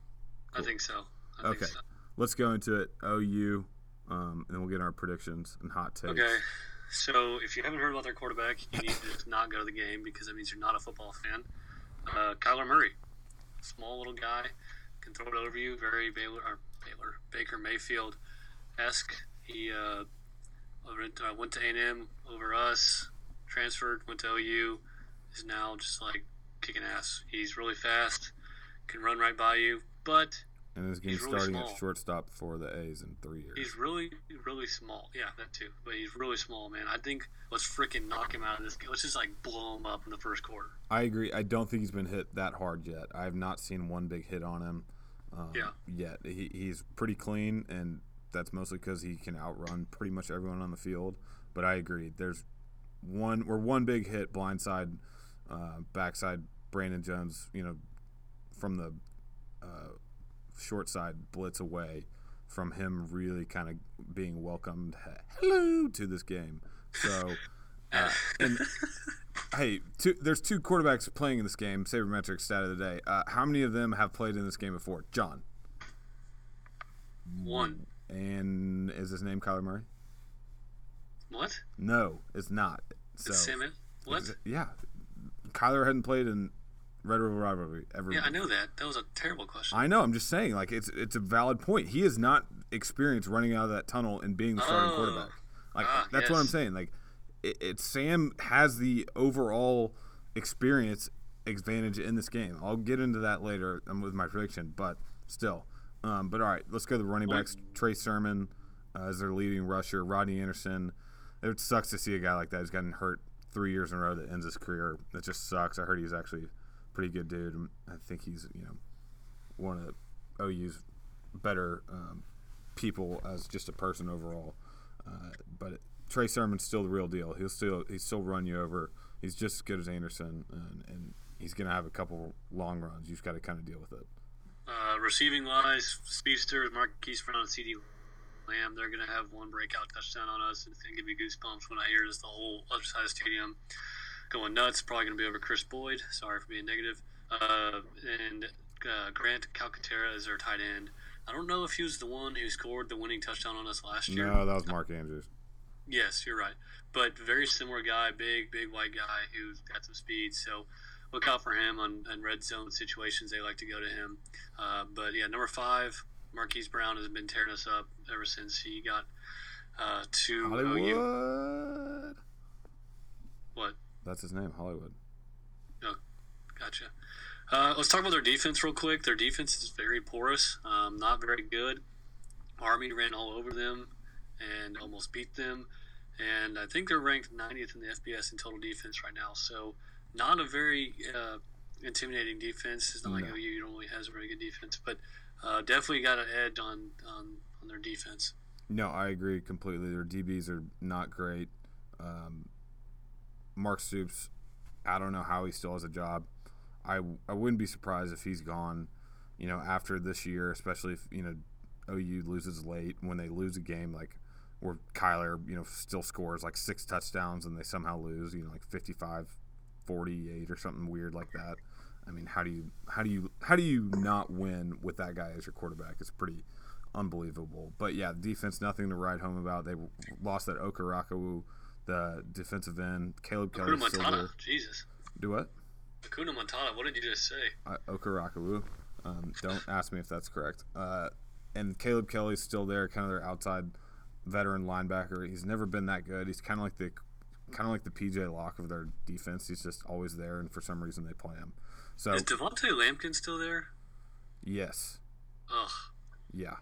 S2: I think so. I
S1: Okay,
S2: Think so.
S1: let's go into it. OU, um, and then we'll get our predictions and hot takes.
S2: Okay. So if you haven't heard about their quarterback, you need to just not go to the game because that means you're not a football fan. Uh, Kyler Murray, small little guy, can throw it over you. Very Baylor, or Baylor Baker Mayfield esque. He uh, went, uh, went to A&M over us, transferred, went to OU, is now just like kicking ass. He's really fast, can run right by you, but
S1: And is getting
S2: He's really
S1: starting
S2: small.
S1: at shortstop for the A's in three years.
S2: He's really, really small. Yeah, that too. But he's really small, man. I think let's freaking knock him out of this game. Let's just like blow him up in the first quarter.
S1: I agree. I don't think he's been hit that hard yet. I have not seen one big hit on him um,
S2: Yeah.
S1: yet. He, he's pretty clean, and that's mostly because he can outrun pretty much everyone on the field. But I agree. There's one or one big hit, blindside, uh, backside, Brandon Jones. You know, from the uh, short side blitz away from him really kind of being welcomed hello to this game. So, uh, and hey, two, there's two quarterbacks playing in this game. Sabermetric stat of the day. Uh, how many of them have played in this game before? John.
S2: One.
S1: And is his name Kyler Murray?
S2: What?
S1: No, it's not. So
S2: It's. What?
S1: Yeah, Kyler hadn't played in Red River Rivalry ever.
S2: Yeah, I know that. That was a terrible question.
S1: I know. I'm just saying, like it's it's a valid point. He is not experienced running out of that tunnel and being the starting
S2: Oh.
S1: quarterback. Like
S2: Ah,
S1: that's what I'm saying. Like it, it Sam has the overall experience advantage in this game. I'll get into that later um, with my prediction, but still. Um, but all right, let's go to the running backs. Trey Sermon uh, as their leading rusher. Rodney Anderson. It sucks to see a guy like that who's gotten hurt three years in a row that ends his career. That just sucks. I heard he's actually a pretty good dude. I think he's you know one of OU's better um, people as just a person overall. Uh, but Trey Sermon's still the real deal. He'll still he still run you over. He's just as good as Anderson, and, and he's gonna have a couple long runs. You've got to kind of deal with it.
S2: Uh, receiving wise, speedsters, Marquise Brown, and CeeDee Lamb, they're going to have one breakout touchdown on us. And it's going to give me goosebumps when I hear this. The whole other side of the stadium going nuts. Probably going to be over Kris Boyd. Sorry for being negative. Uh, and uh, Grant Calcaterra is their tight end. I don't know if he was the one who scored the winning touchdown on us last year.
S1: No, that was Mark Andrews.
S2: Yes, you're right. But very similar guy, big, big white guy who's got some speed. So look out for him on, on red zone situations. They like to go to him. Uh, but yeah, number five, Marquise Brown has been tearing us up ever since he got uh, to OU.
S1: Hollywood.
S2: What?
S1: That's his name, Hollywood.
S2: Oh, gotcha. Uh, let's talk about their defense real quick. Their defense is very porous, um, not very good. Army ran all over them and almost beat them. And I think they're ranked 90th in the FBS in total defense right now. So, not a very uh, intimidating defense. It's not like
S1: No.
S2: OU normally has a very good defense, but uh, definitely got an edge on, on, on their defense.
S1: No, I agree completely. Their DBs are not great. Um, Mark Stoops, I don't know how he still has a job. I, I wouldn't be surprised if he's gone, you know, after this year, especially if, you know, OU loses late when they lose a game like where Kyler, you know, still scores like six touchdowns and they somehow lose, you know, like 55 48 or something weird like that. I mean, how do you how do you how do you not win with that guy as your quarterback? It's pretty unbelievable. But yeah, defense nothing to write home about. They lost that Okarakawu, the defensive end. Caleb Kelly.
S2: Montana. Jesus.
S1: Do what?
S2: Akuna Montana. What did you just say?
S1: uh, Okarakawu. Um, don't ask me if that's correct. Uh, and Caleb Kelly's still there, kind of their outside veteran linebacker. He's never been that good. He's kind of like the kind of like the PJ Locke of their defense. He's just always there, and for some reason they play him. So
S2: Is Devontae Lampkin still there?
S1: yes,
S2: Ugh.
S1: yeah,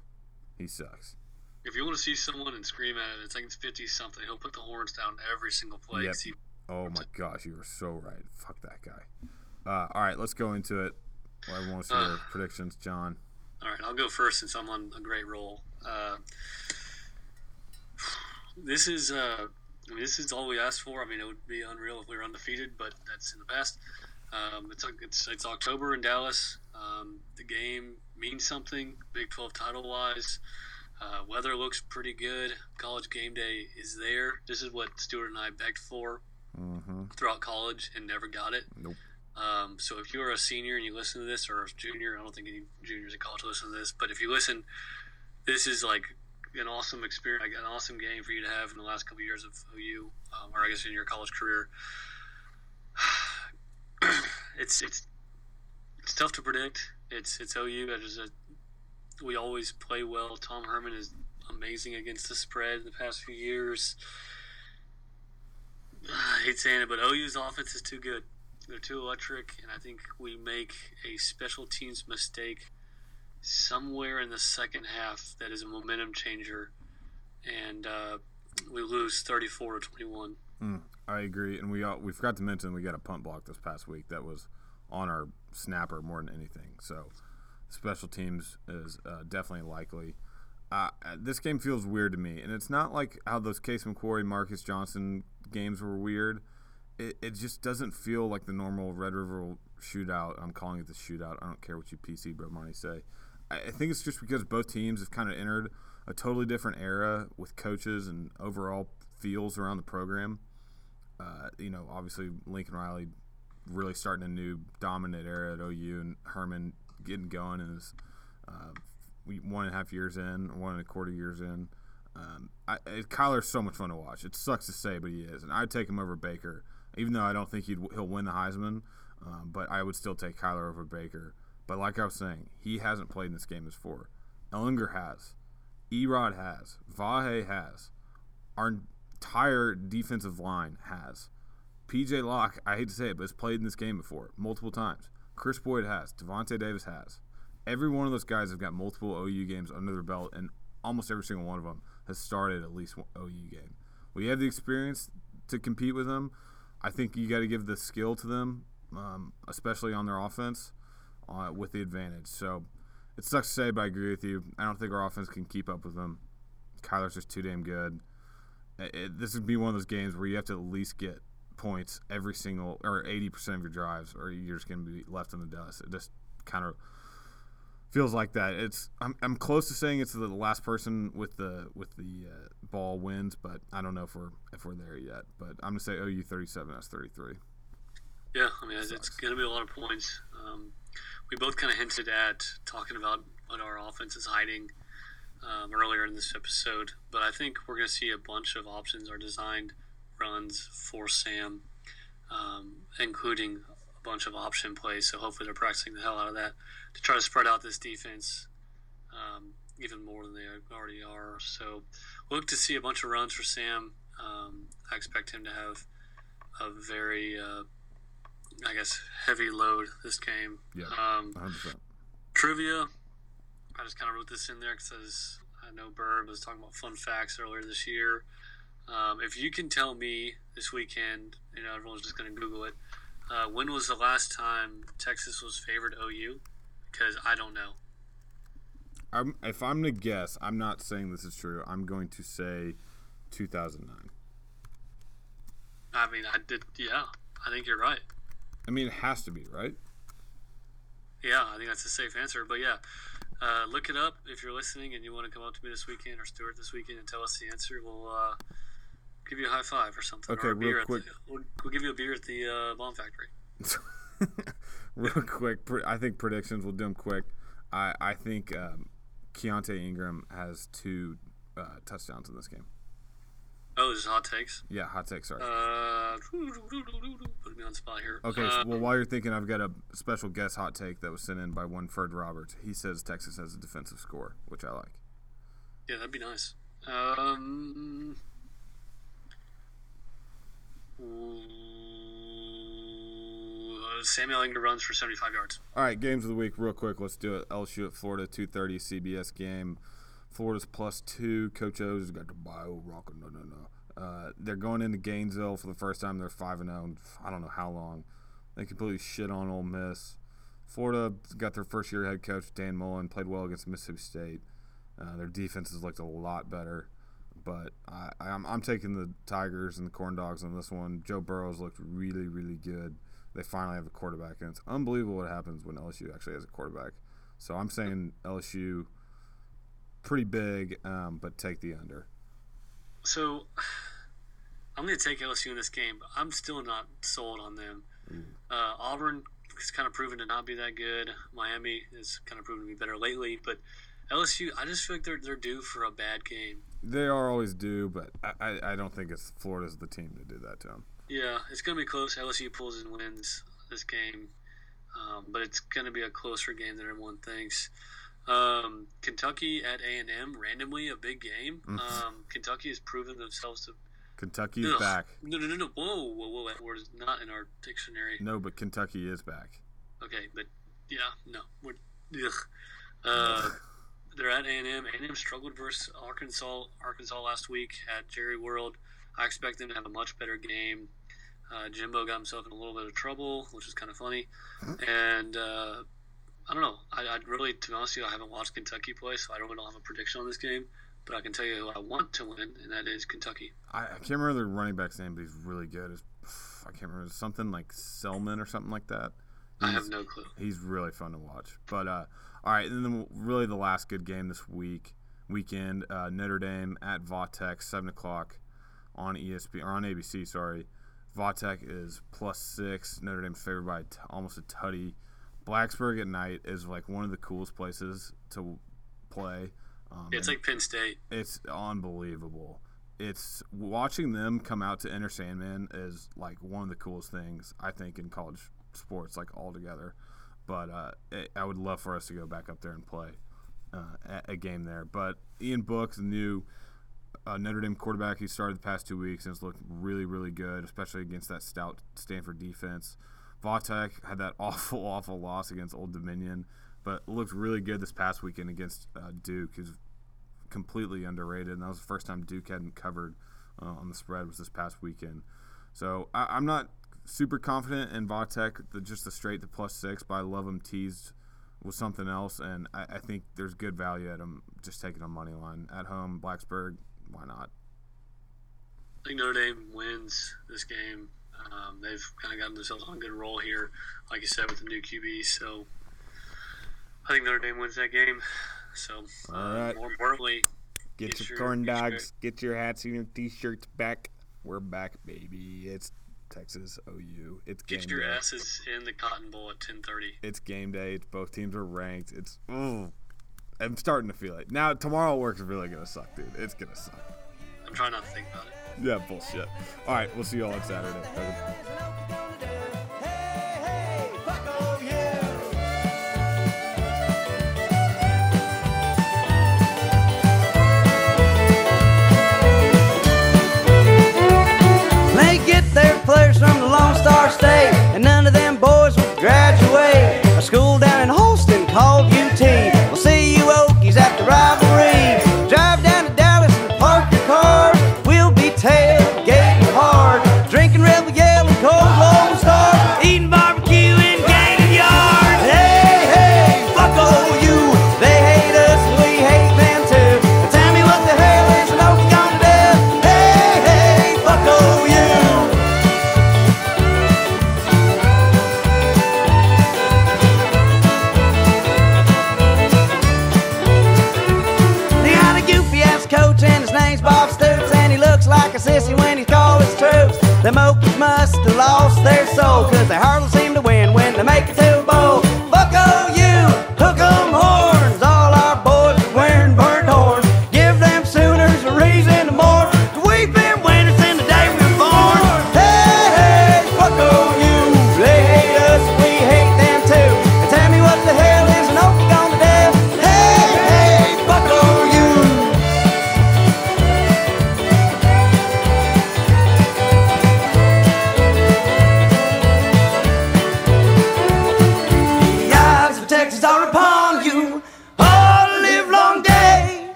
S1: he sucks.
S2: If you want to see someone and scream at it, it's like it's 50 something. He'll put the horns down every single play.
S1: Yep.
S2: See,
S1: Oh my gosh, you were so right. Fuck that guy. Uh, all right, let's go into it. Well, everyone wants to hear
S2: Uh.
S1: predictions, John.
S2: All right, I'll go first since I'm on a great roll. Uh, this is uh, I mean, this is all we asked for. I mean, it would be unreal if we were undefeated, but that's in the past. Um, it's, it's it's October in Dallas. Um, the game means something, Big 12 title wise. Uh, weather looks pretty good. College game day is there. This is what Stuart and I begged for
S1: Mm-hmm.
S2: throughout college and never got it.
S1: Nope.
S2: Um, so if you're a senior and you listen to this, or a junior, I don't think any juniors in college listen to this, but if you listen, this is like an awesome experience, an awesome game for you to have in the last couple of years of OU, um, or I guess in your college career. it's it's it's tough to predict. It's it's OU. That is a we always play well. Tom Herman is amazing against the spread in the past few years. I hate saying it, but OU's offense is too good. They're too electric, and I think we make a special teams mistake somewhere in the second half that is a momentum changer, and uh, we lose 34 to 21.
S1: Mm, I agree, and we all, we forgot to mention we got a punt block this past week that was on our snapper more than anything. So special teams is uh, definitely likely. Uh, this game feels weird to me, and it's not like how those Case McCoy, Marcus Johnson games were weird. It, it just doesn't feel like the normal Red River shootout. I'm calling it the shootout. I don't care what you PC Bro Money say. I, think it's just because both teams have kind of entered a totally different era with coaches and overall feels around the program. Uh, you know, obviously Lincoln Riley really starting a new dominant era at OU, and Herman getting going in his uh, one and a half years in, one and a quarter years in. Um, I, Kyler's so much fun to watch. It sucks to say, but he is, and I'd take him over Baker, even though I don't think he'd, he'll win the Heisman. Um, but I would still take Kyler over Baker. But like I was saying, he hasn't played in this game before. Ehlinger has, Erod has, Vahe has, our entire defensive line has. PJ Locke, I hate to say it, but has played in this game before multiple times. Kris Boyd has. Davante Davis has. Every one of those guys have got multiple OU games under their belt, and almost every single one of them has started at least one OU game. We have the experience to compete with them. I think you got to give the skill to them, um, especially on their offense, uh, with the advantage. So it sucks to say, but I agree with you. I don't think our offense can keep up with them. Kyler's just too damn good. It, it- this would be one of those games where you have to at least get points every single or 80% of your drives, or you're just going to be left in the dust. It just kind of feels like that. It's I'm, I'm close to saying it's the last person with the with the uh, ball wins, but I don't know if we're if we're there yet. But I'm gonna say OU 37 s 33.
S2: Yeah, I mean, it's, it's going to be a lot of points. Um, we both kind of hinted at talking about what our offense is hiding um, earlier in this episode, but I think we're going to see a bunch of options are designed runs for Sam, um, including a bunch of option plays. So hopefully they're practicing the hell out of that to try to spread out this defense um, even more than they already are. So look to see a bunch of runs for Sam. Um, I expect him to have a very uh, I guess heavy load this game.
S1: Yeah.
S2: Um,
S1: 100.
S2: trivia. I just kind of wrote this in there because I know Bird was talking about fun facts earlier this year. Um, if you can tell me this weekend, you know everyone's just going to Google it. Uh, when was the last time Texas was favored OU? Because I don't know.
S1: I'm, if I'm gonna guess, I'm not saying this is true. I'm going to say 2009.
S2: I mean, I did. Yeah, I think you're right.
S1: I mean, it has to be right.
S2: Yeah, I think that's a safe answer. But yeah, uh, look it up if you're listening and you want to come up to me this weekend or Stuart this weekend and tell us the answer. We'll uh, give you a high five or something.
S1: Okay,
S2: or a
S1: real
S2: beer
S1: quick.
S2: At the, we'll, we'll give you a beer at the uh, Bomb Factory.
S1: real quick. I think predictions. We'll do them quick. I I think um, Keaontay Ingram has two uh, touchdowns in this game.
S2: Oh, this is hot takes.
S1: Yeah, hot takes. Sorry.
S2: Uh, put me on spot here.
S1: Okay,
S2: Uh,
S1: so, well, while you're thinking, I've got a special guest hot take that was sent in by one Fred Roberts. He says Texas has a defensive score, which I like.
S2: yeah, that'd be nice. Um, Samuel Ingram runs for 75 yards.
S1: All right, games of the week, real quick. Let's do it. LSU at Florida, 2:30 CBS game. Florida's plus two. Coach O's got the bio rocking. No, no, no. Uh, they're going into Gainesville for the first time. They're five and zero. I don't know how long. They completely shit on Ole Miss. Florida got their first year head coach Dan Mullen. Played well against Mississippi State. Uh, their defense has looked a lot better, but I, I'm, I'm taking the Tigers and the Corn Dogs on this one. Joe Burrow's looked really, really good. They finally have a quarterback, and it's unbelievable what happens when LSU actually has a quarterback. So I'm saying LSU pretty big, um, but take the under.
S2: So I'm going to take LSU in this game, but I'm still not sold on them. Uh, Auburn has kind of proven to not be that good. Miami has kind of proven to be better lately, but LSU, I just feel like they're they're due for a bad game.
S1: They are always due, but I, I, I don't think it's Florida's the team to do that to them.
S2: Yeah, it's going to be close. LSU pulls and wins this game, um, but it's going to be a closer game than everyone thinks. Um, Kentucky at A and M, randomly a big game. Um, Kentucky has proven themselves to.
S1: Kentucky's
S2: Ugh.
S1: back.
S2: No, no, no, no. Whoa, whoa, whoa. That word is not in our dictionary.
S1: No, but Kentucky is back.
S2: Okay, but yeah, no. We're, ugh. Uh, they're at A&M. A&M struggled versus Arkansas Arkansas last week at Jerry World. I expect them to have a much better game. Uh, Jimbo got himself in a little bit of trouble, which is kind of funny. And uh, I don't know. I, I'd really, to be honest with you, I haven't watched Kentucky play, so I don't really have a prediction on this game. But I can tell you who I want to win, and that is Kentucky.
S1: I, I can't remember the running back's name, but he's really good. It's, I can't remember something like Selman or something like that.
S2: I
S1: He's-
S2: have no clue.
S1: He's really fun to watch. But uh, all right, and then really the last good game this week weekend uh, Notre Dame at Va Tech seven o'clock on ESP or on ABC. Sorry, Va Tech is plus six. Notre Dame's favored by t- almost a tutty. Blacksburg at night is like one of the coolest places to play. Um,
S2: it's like Penn State.
S1: it's unbelievable. It's watching them come out to Enter Sandman is like one of the coolest things I think in college sports, like altogether. But uh, it, I would love for us to go back up there and play uh, a, a game there. But Ian Book, the new uh, Notre Dame quarterback, he started the past two weeks and has looked really, really good, especially against that stout Stanford defense. Va Tech had that awful, awful loss against Old Dominion, but looked really good this past weekend against uh, Duke, who's completely underrated. And that was the first time Duke hadn't covered uh, on the spread was this past weekend. So I, I'm not super confident in Va Tech, the, just the straight to plus six, but I love them teased with something else, and I, I think there's good value at them just taking a money line at home. Blacksburg, why not?
S2: I think Notre Dame wins this game. Um, they've kind of gotten themselves on a good roll here, like you said, with the new QB. So I think Notre Dame wins that game. So
S1: All right.
S2: more importantly,
S1: Get,
S2: Get
S1: your
S2: your-
S1: corn
S2: get your-
S1: dogs, get your hats and your t-shirts back. We're back, baby. It's Texas OU. It's game
S2: get your
S1: day.
S2: asses in the Cotton Bowl at 10:30.
S1: It's game day. It's both teams are ranked. It's ooh. I'm starting to feel it. Now tomorrow work's really gonna suck, dude. It's gonna suck.
S2: I'm trying not to think about it.
S1: Yeah, bullshit. All right, we'll see you all on Saturday.
S4: They get their players from the Lone Star State, and